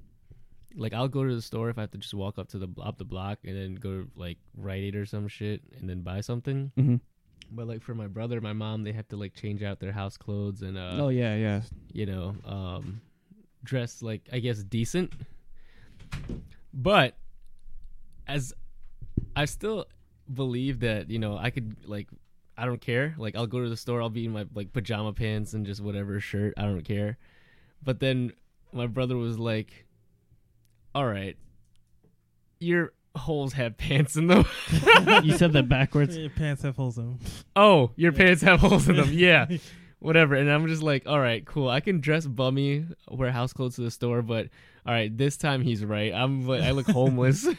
like I'll go to the store if I have to just walk up to the up the block and then go to like Rite Aid or some shit and then buy something. Mm-hmm. But like for my brother, my mom, they have to like change out their house clothes and uh, oh yeah, yeah. you know, um, dress like I guess decent. But as I still believe that you know I could like I don't care. Like I'll go to the store, I'll be in my like pajama pants and just whatever shirt. I don't care. But then my brother was like, "All right, your holes have pants in them." you said that backwards. Your pants have holes in them. oh, your pants have holes in them. Yeah. whatever. And I'm just like, all right, cool. I can dress bummy, wear house clothes to the store, but all right, this time he's right. I'm like, I look homeless.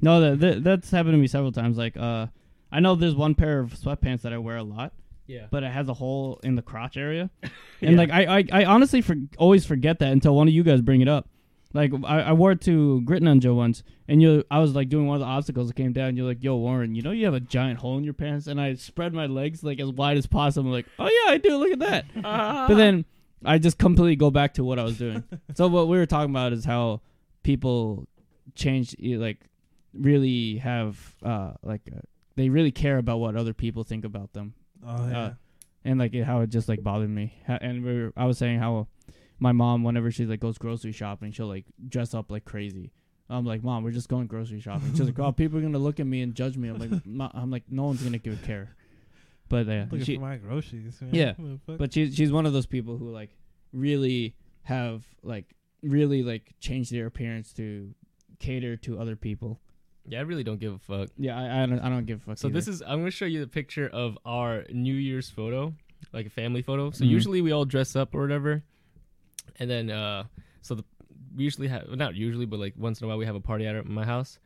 No, that, that that's happened to me several times. Like, uh, I know there's one pair of sweatpants that I wear a lot, yeah. but it has a hole in the crotch area, Yeah. and like I, I, I honestly for, always forget that until one of you guys bring it up. Like I, I wore it to Grit Ninja once, and you, I was like doing one of the obstacles that came down. And you're like, "Yo, Warren, you know you have a giant hole in your pants," and I spread my legs like as wide as possible. I'm like, "Oh yeah, I do. Look at that." but then I just completely go back to what I was doing. so what we were talking about is how people change, like really have uh like uh, they really care about what other people think about them, Oh yeah. Uh, and like it, how it just like bothered me. And we were, I was saying how my mom, whenever she like goes grocery shopping, she'll like dress up like crazy. I'm like, mom, we're just going grocery shopping. She's like, oh, people are gonna look at me and judge me. I'm like, I'm like, no one's gonna give a care. But uh, Looking she, for my groceries. Man. Yeah, What the fuck? but she's she's one of those people who like really have like really like change their appearance to cater to other people. Yeah, I really don't give a fuck. Yeah, I I don't, I don't give a fuck. So either. this is I'm gonna show you the picture of our New Year's photo, like a family photo. So Mhm. usually we all dress up or whatever, and then uh, so the we usually have not usually, but like once in a while we have a party at my house.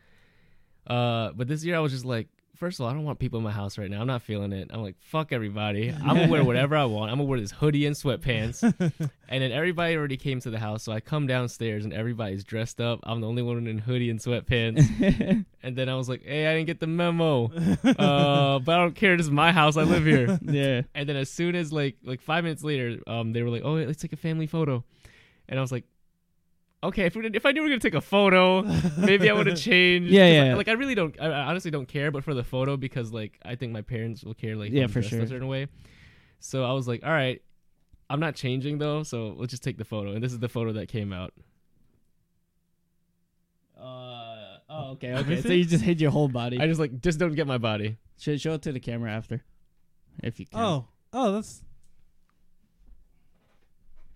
Uh, but this year I was just like, first of all, I don't want people in my house right now. I'm not feeling it. I'm like, fuck everybody. I'm gonna wear whatever I want. I'm gonna wear this hoodie and sweatpants. and then everybody already came to the house, so I come downstairs and everybody's dressed up. I'm the only one in hoodie and sweatpants. and then I was like, hey, I didn't get the memo uh, but I don't care. This is my house. I live here. yeah. and then as soon as like like five minutes later, um, they were like, "Oh, let's take a family photo," and I was like, "Okay, if we did, if I knew we were gonna take a photo, maybe I would have changed." Yeah, 'Cause yeah. I- like I really don't. I, I honestly don't care, but for the photo because like I think my parents will care. Like Yeah, for dressed sure. a certain way. So I was like, "All right." I'm not changing though, so let's just take the photo. And this is the photo that came out. Uh, oh, okay, okay. So you just hid your whole body. I just like just don't get my body. show, show it to the camera after, if you can. oh, oh, that's.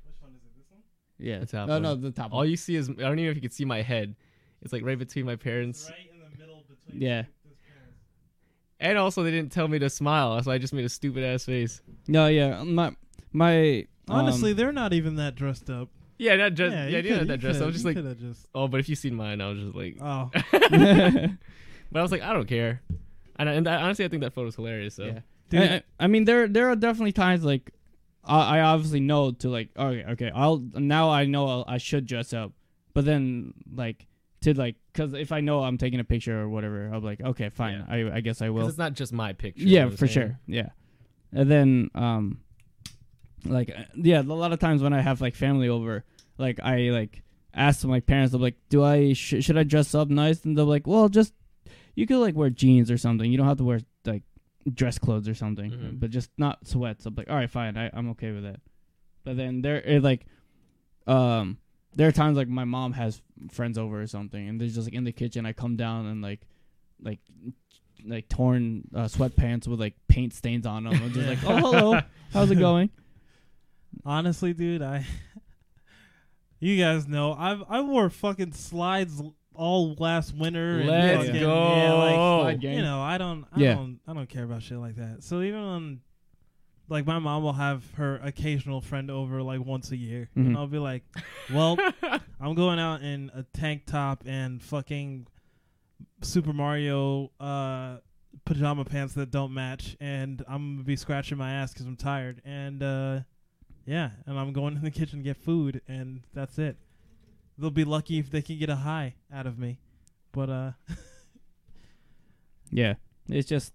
Which one is it? This one? Yeah. The top no, one. no, the top. All one. you see is I don't even know if you can see my head. It's like right between my parents. right in the middle between. Yeah. parents. And also, they didn't tell me to smile, so I just made a stupid ass face. No, yeah. My my. Honestly, um, they're not even that dressed up. Yeah, not just yeah, yeah, you yeah, could- not that you dress. I coulda- was just like, just. oh, but if you seen mine, I was just like, Oh, but I was like, I don't care. And, I, and I, honestly, I think that photo's hilarious. So yeah. dude. I, I- I mean, there there are definitely times like I, I obviously know to like okay okay I'll now I know I'll, I should dress up, but then like to like because if I know I'm taking a picture or whatever, I'll be like okay fine I I guess I will. it's not just my picture. you Yeah, know for saying? sure. Yeah, and then um, like uh, yeah, a lot of times when I have like family over, like I like ask my parents, I'm like, do I sh- should I dress up nice? And they're like, well, just you could like wear jeans or something. You don't have to wear dress clothes or something, Mhm. but just not sweats. I'm like, all right, fine, I, I'm okay with it. But then there, it, like, um, there are times like my mom has friends over or something, and they're just like in the kitchen. I come down and like, like, like torn uh, sweatpants with like paint stains on them. I'm just like, oh hello, how's it going? honestly, dude, I. you guys know I've I wore fucking slides all last winter. Let's fucking- go. Yeah, like, Slide gang. you know, I don't, I Yeah. don't, I don't care about shit like that. So even when, like, my mom will have her occasional friend over like once a year, Mhm. and I'll be like, "Well, I'm going out in a tank top and fucking Super Mario uh, pajama pants that don't match, and I'm gonna be scratching my ass because I'm tired, and uh, yeah, and I'm going in the kitchen to get food, and that's it. They'll be lucky if they can get a high out of me, but uh." Yeah, it's just,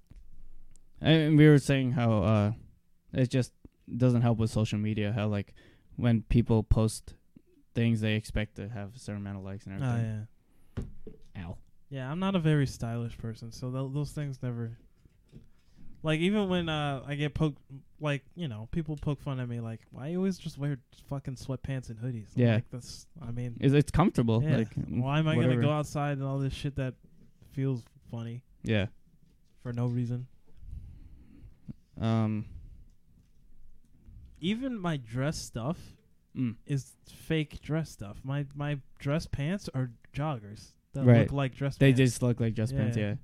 and we were saying how uh, it just doesn't help with social media. How like when people post things, they expect to have a certain amount of likes and everything. Oh everything. yeah. Ow. Yeah, I'm not a very stylish person, so th- those things never. Like even when uh, I get poked, like you know, people poke fun at me, like, why you always just wear fucking sweatpants and hoodies? I'm Yeah. like that's. I mean, It's, it's comfortable. yeah. Like why am I whatever. gonna go outside and all this shit that feels funny Yeah. for no reason? Um. Even my dress stuff mm, is fake dress stuff. My my dress pants are joggers that Right. look like dress. Pants. They pants. just look like dress pants. Yeah. Yeah.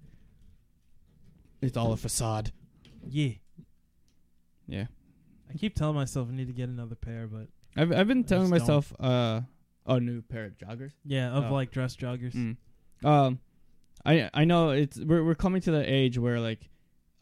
It's all a facade. Yeah. Yeah. I keep telling myself I need to get another pair, but I've I've been I telling just don't. myself uh a new pair of joggers. yeah, of Oh. like dress joggers. Mm. Um, I I know it's we're we're coming to the age where like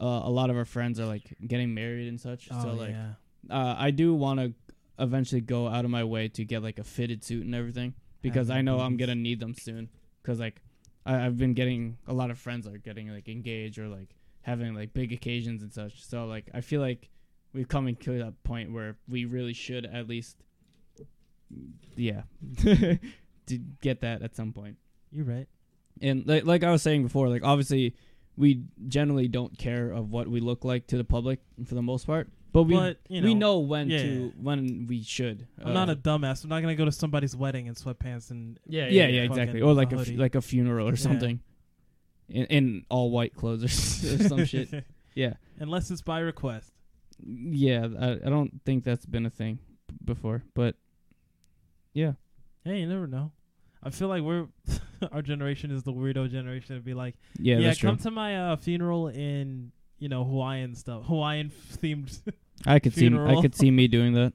uh, a lot of our friends are like getting married and such. Oh so like yeah. uh, I do want to eventually go out of my way to get like a fitted suit and everything because I know I'm gonna need them soon. Cause like I, I've been getting a lot of friends are getting like engaged or like having like big occasions and such. So like I feel like we've come to that point where we really should at least, yeah, to get that at some point. You're right. And like like I was saying before, like obviously we generally don't care of what we look like to the public for the most part, but we but you know, we know when yeah. to when we should. I'm uh, not a dumbass. I'm not gonna go to somebody's wedding in sweatpants and Yeah, yeah yeah, exactly or like a, like a funeral or Yeah. something, in, in all white clothes or, or some shit. Yeah Unless it's by request. yeah I, I don't think that's been a thing b- before, but yeah Hey, you never know. I feel like we're our generation is the weirdo generation to be like, Yeah, yeah, that's true. come to my uh, funeral in you know Hawaiian stuff, Hawaiian themed. I could see I funeral. could see me doing that.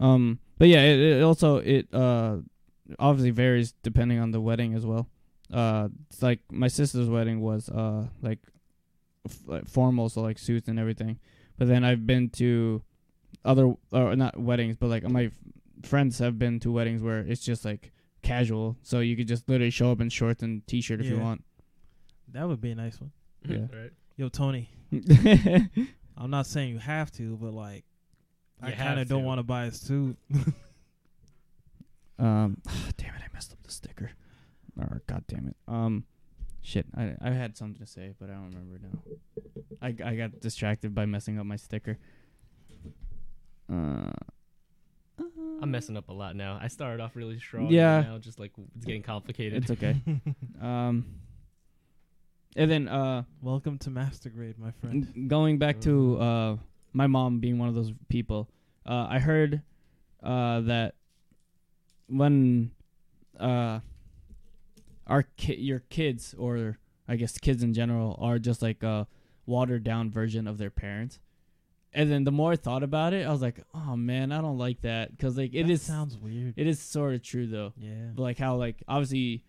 Um, but yeah, it, it also it uh obviously varies depending on the wedding as well. Uh, it's like my sister's wedding was uh like, f- like formal, so like suits and everything. But then I've been to other or not weddings, but like my f- friends have been to weddings where it's just like casual, so you could just literally show up in shorts and t-shirt if you Yeah. want. that would be a nice one. Yeah. right. Yo, Tony, I'm not saying you have to, but like, I You kind of don't to. want to buy a suit. Um, damn it, I messed up the sticker. Or god damn it. Um, shit, I I had something to say, but I don't remember now. I I got distracted by messing up my sticker. Uh, I'm messing up a lot now. I started off really strong. Yeah. and Now just like it's getting complicated. it's okay. um, and then uh, Welcome to Master Grade, my friend. going back to uh my mom being one of those people. Uh, I heard uh that when uh our ki- your kids or I guess kids in general are just like a watered down version of their parents. And then the more I thought about it, I was like, "Oh man, I don't like that because like it That is sounds weird. it is sort of true though. yeah. But like how like obviously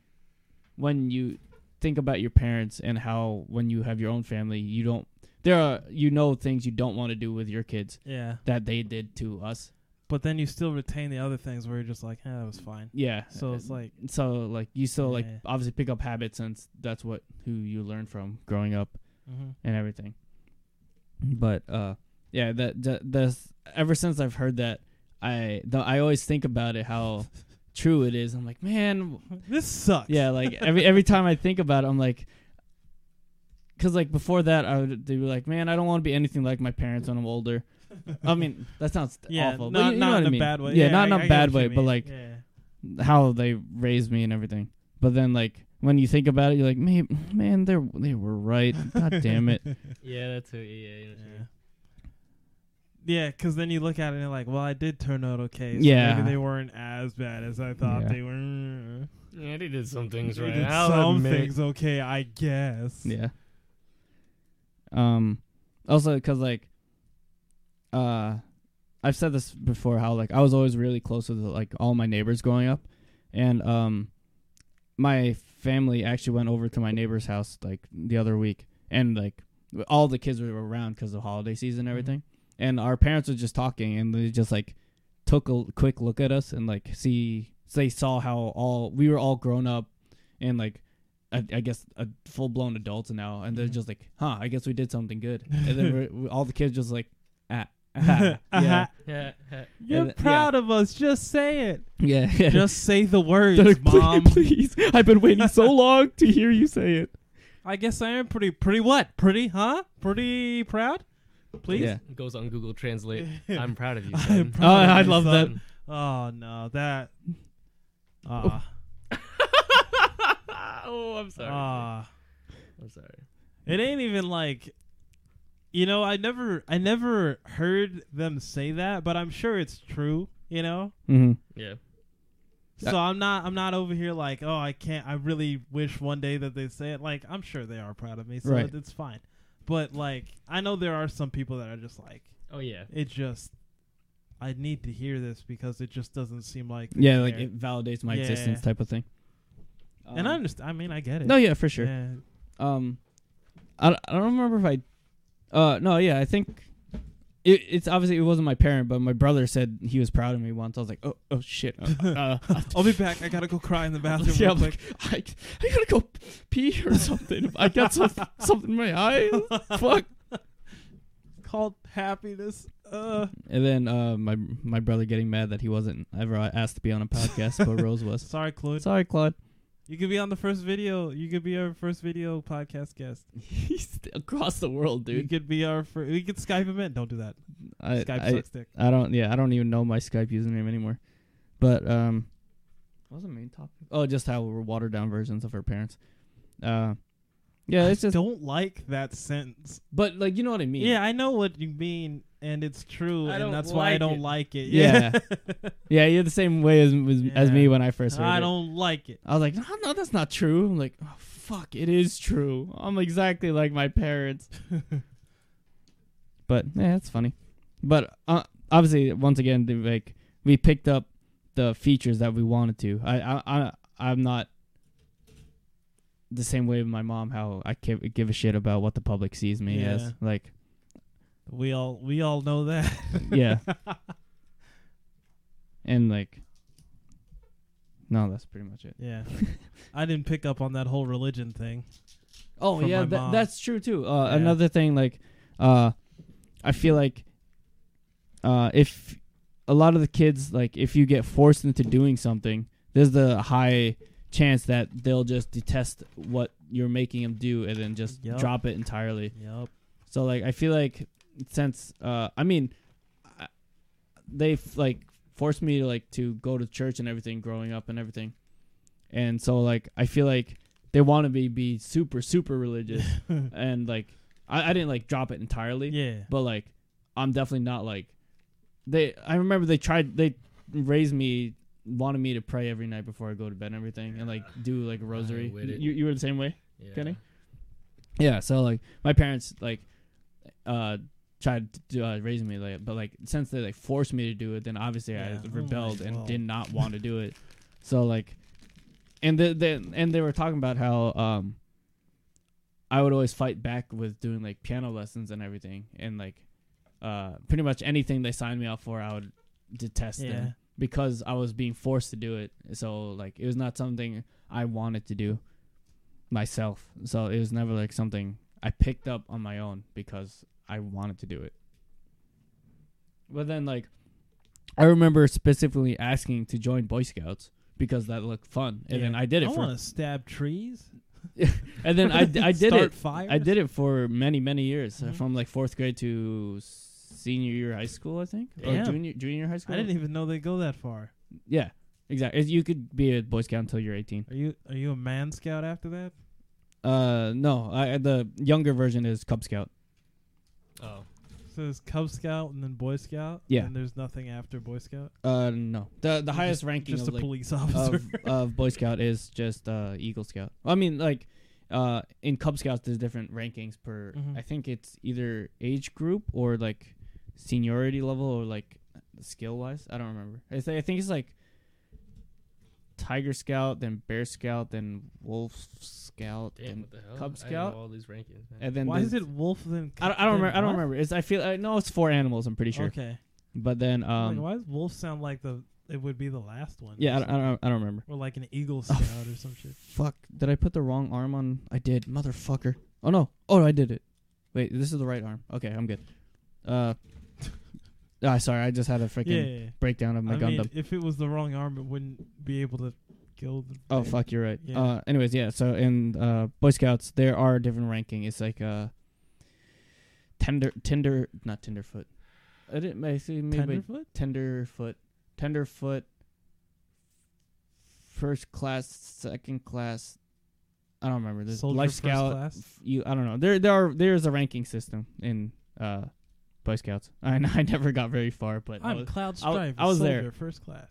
when you think about your parents and how when you have your own family, you don't there are you know things you don't want to do with your kids Yeah. that they did to us. But then you still retain the other things where you're just like, eh, that was fine. Yeah. So it's like, so like you still like Yeah. obviously pick up habits and that's what who you learn from growing up mm-hmm. and everything. But uh yeah, that that that's ever since I've heard that I the, I always think about it how true it is. I'm like, man, this sucks. yeah, like every every time I think about it, I'm like, because like before that, I would they were like, man, I don't want to be anything like my parents when I'm older. I mean, that sounds yeah, awful, not, but you, you know not what in I a mean. bad way. Yeah, not I- in I a get bad way, but like yeah. how they raised me and everything. But then like when you think about it, you're like, man, man, they they were right. God damn it. yeah, that's it. Yeah, yeah, Yeah. Yeah, because then you look at it and you're like, well, I did turn out okay. So Yeah. Maybe they weren't as bad as I thought Yeah. they were. yeah. They did some things They right. did I'll some admit. things okay, I guess. Yeah. Um. Also, because like, uh, I've said this before. How like I was always really close with like all my neighbors growing up, and um, my family actually went over to my neighbor's house like the other week, and like all the kids were around because of holiday season and Mhm. everything, and our parents were just talking, and they just like took a quick look at us and like see they saw how all we were all grown up, and like I, I guess a full blown adults now, and they're Mhm. just like, "Huh, I guess we did something good." And then all the kids just like, "Ah, ah, yeah, Yeah, yeah. You're And- proud of us. Just say it. yeah, yeah." Just say the words, like, "Please- mom. please, I've been waiting so long to hear you say it. I guess I am pretty, pretty what? Pretty, huh? Pretty proud? Please? Yeah. It goes on Google Translate. I'm proud of you, I'm son. proud Oh, of I you, love that. Oh, no. That. Ah. oh, I'm sorry. Ah. I'm sorry. It ain't even like you know, I never I never heard them say that, but I'm sure it's true, you know? Mm-hmm. Yeah. So I'm not I'm not over here like, oh, I can't I really wish one day that they say it. Like, I'm sure they are proud of me, so Right. it's fine. But like I know there are some people that are just like Oh yeah. it just I need to hear this because it just doesn't seem like they Yeah, like it validates my Yeah. existence, type of thing. and I understand I mean I get it. no, yeah, for sure. Yeah. Um, I, I don't remember if I, uh, no, yeah, I think it, it's obviously it wasn't my parent, but my brother said he was proud of me once. I was like, oh, oh shit. Uh, uh, I'll be back. I gotta go cry in the bathroom yeah, I'm like, I, I gotta go pee or something. I got some, something in my eye. Fuck. called happiness. Uh And then uh, my my brother getting mad that he wasn't ever asked to be on a podcast, but Rose was. sorry, Claude. Sorry, Claude. You could be on the first video. You could be our first video podcast guest. He's across the world, dude. You could be our first. We could Skype him in. Don't do that. I, Skype I, sucks dick. I don't. Yeah, I don't even know my Skype username anymore. But um, what was the main topic? Oh, just how we're watered down versions of our parents. Uh, Yeah, it's I just. don't like that sentence. But like, you know what I mean? Yeah, I know what you mean, and it's true, I and don't that's why I like don't it. like it. Yeah. Yeah, you're the same way as as, as me Yeah. when I first heard it. I it. don't like it. I was like, no, no, that's not true. I'm like, oh, fuck, it is true. I'm exactly like my parents. But yeah, it's funny. But uh, obviously, once again, the, like we picked up the features that we wanted to. I, I, I I'm not the same way with my mom. How I give, give a shit about what the public sees me Yeah. as. Like, We all we all know that. yeah, and like, no, that's pretty much it. yeah. I didn't pick up on that whole religion thing. Oh yeah, that's true too. Uh, Yeah. Another thing, like, uh, I feel like, uh, if a lot of the kids, like, if you get forced into doing something, there's the high chance that they'll just detest what you're making them do and then just Yup. drop it entirely. Yep. So like, I feel like since, uh, I mean, I, they like forced me to like to go to church and everything growing up and everything, and so like I feel like they want to be be super super religious and like I, I didn't like drop it entirely yeah. but like i'm definitely not like they i remember they tried they raised me wanted me to pray every night before i go to bed and everything and like do like a rosary you, you were the same way Yeah. Kenny? yeah so like my parents like uh tried to do, uh, raise me like but like since they like forced me to do it then obviously Yeah. i Oh rebelled and God. did not want to do it so like and the, the and they were talking about how um i would always fight back with doing like piano lessons and everything and like uh pretty much anything they signed me up for i would detest Yeah. them because i was being forced to do it so like it was not something i wanted to do myself so it was never like something i picked up on my own because i wanted to do it but then like i remember specifically asking to join boy scouts because that looked fun and then i did it I for want to stab trees. and then I, I did Start it Fires. I did it for many many years uh, Mhm. from like fourth grade to senior year high school I think or Damn. junior junior high school I didn't even know they go that far. yeah exactly you could be a boy scout until you're 18 Are you are you a man scout after that? uh no I, the younger version is cub scout Oh. So there's Cub Scout and then Boy Scout. Yeah. And there's nothing after Boy Scout. uh no the the You're highest just, ranking Just of a like police officer. of, of Boy Scout is just uh, Eagle Scout. I mean, like uh, in Cub Scouts, there's different rankings per. Mhm. I think it's either age group or like seniority level or like skill wise. I don't remember. I, th- I think it's like Tiger Scout, then Bear Scout, then Wolf Scout, Damn, and what the hell? Cub I Scout? know all these rankings, man. and then Why is it wolf then? I don't, I don't then remember. I don't remember. It's I feel uh, no, it's four animals. I'm pretty sure. Okay. But then um like, why does wolf sound like the? It would be the last one. yeah, I don't, I don't I don't remember. Or like an eagle scout or some shit. Fuck. Did I put the wrong arm on? I did. Motherfucker. Oh, no. Oh, I did it. Wait, this is the right arm. Okay, I'm good. Uh. Ah, sorry. I just had a freaking Yeah. yeah, yeah. breakdown of my I Gundam. mean, if it was the wrong arm, it wouldn't be able to kill. The oh, thing. fuck. You're right. Yeah. Uh. Anyways, yeah. So in uh Boy Scouts, there are different ranking. It's like uh. Tender, tender, not tenderfoot. I didn't. I see maybe Tenderfoot. tenderfoot, tenderfoot. First class, second class. I don't remember. There's Soldier Life first Scout. class? f- You, I don't know. There, there are. There's a ranking system in uh, Boy Scouts. I, I never got very far, but I I'm was, Cloud I. I was there. First class.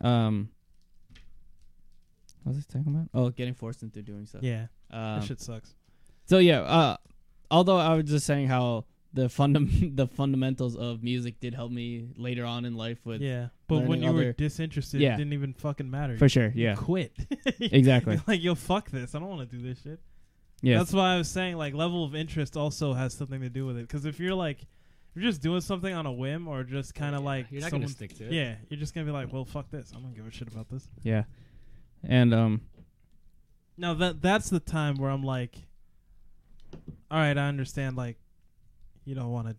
um. What was I talking about? Oh, getting forced into doing stuff. Yeah. Um, that shit sucks. so yeah. Uh, although I was just saying how the fundam- the fundamentals of music did help me later on in life with Yeah. But when you were disinterested, Yeah. it didn't even fucking matter. for sure. You Yeah. quit. Exactly. You're like, yo, fuck this. I don't want to do this shit. Yeah. That's why I was saying like level of interest also has something to do with it. Because if you're like, if you're just doing something on a whim or just kind of Yeah, like you're not gonna stick to it. yeah, you're just gonna be like, well, fuck this. I don't going to give a shit about this. Yeah. And um. Now that that's the time where I'm like, all right, I understand. Like, you don't want to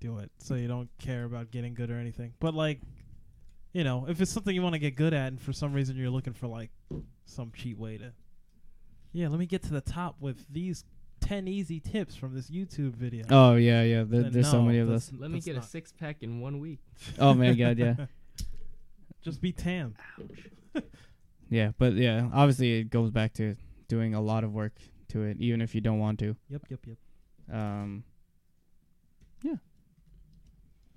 do it, so you don't care about getting good or anything. But like, you know, if it's something you want to get good at, and for some reason you're looking for like some cheap way to, yeah, let me get to the top with these ten easy tips from this YouTube video. Oh yeah, yeah. There, Then there's so no, many of that's- those. Let me that's get not- a six pack in one week. Oh my god, yeah. Just be tan. Yeah, but yeah, obviously it goes back to doing a lot of work to it, even if you don't want to. Yep, yep, yep. Um, yeah.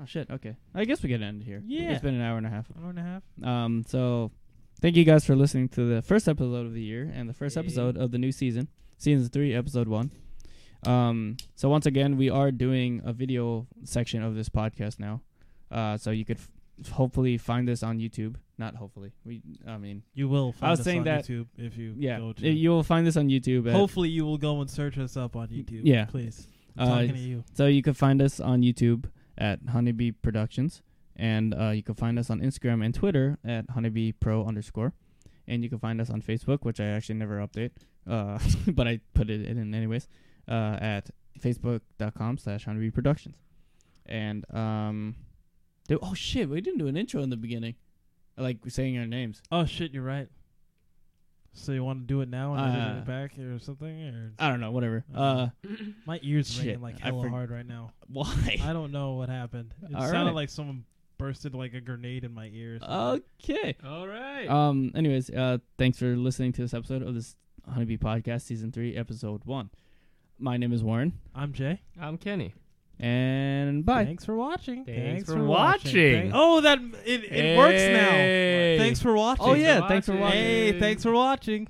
Oh shit. Okay. I guess we can end here. Yeah. It's been an hour and a half. Hour and a half. Um. So, thank you guys for listening to the first episode of the year and the first Yay. episode of the new season, season three, episode one. Um. So once again, we are doing a video section of this podcast now. Uh. So you could f- hopefully find this on YouTube. Not hopefully. We. I mean. You will find was us saying on that- YouTube if you Yeah. go to. You will find this on YouTube. Hopefully, you will go and search us up on YouTube. yeah. please. I'm Uh, talking to you. So you can find us on YouTube at Honeybee Productions, and uh, you can find us on Instagram and Twitter at Honeybee Pro underscore, and you can find us on Facebook, which I actually never update, uh, but I put it in anyways, uh, at facebook.com slash Honeybee Productions, and um, dude, oh shit, we didn't do an intro in the beginning, like saying our names. Oh shit, you're right. So you want to do it now and edit Uh, it back or something? Or I don't know, whatever. Uh, my ears shit, ringing like I hella forg- hard right now. why? I don't know what happened. It All sounded right. like someone bursted like a grenade in my ears. Okay. All right. Um. Anyways, uh, thanks for listening to this episode of this Honeybee Podcast, Season Three, Episode One. My name is Warren, I'm Jay. I'm Kenny. and bye. Thanks for watching. Thanks for watching. watching. Thank- oh, that it, it works now. Thanks for watching. Oh yeah, for thanks for watching. watching. Hey, thanks for watching.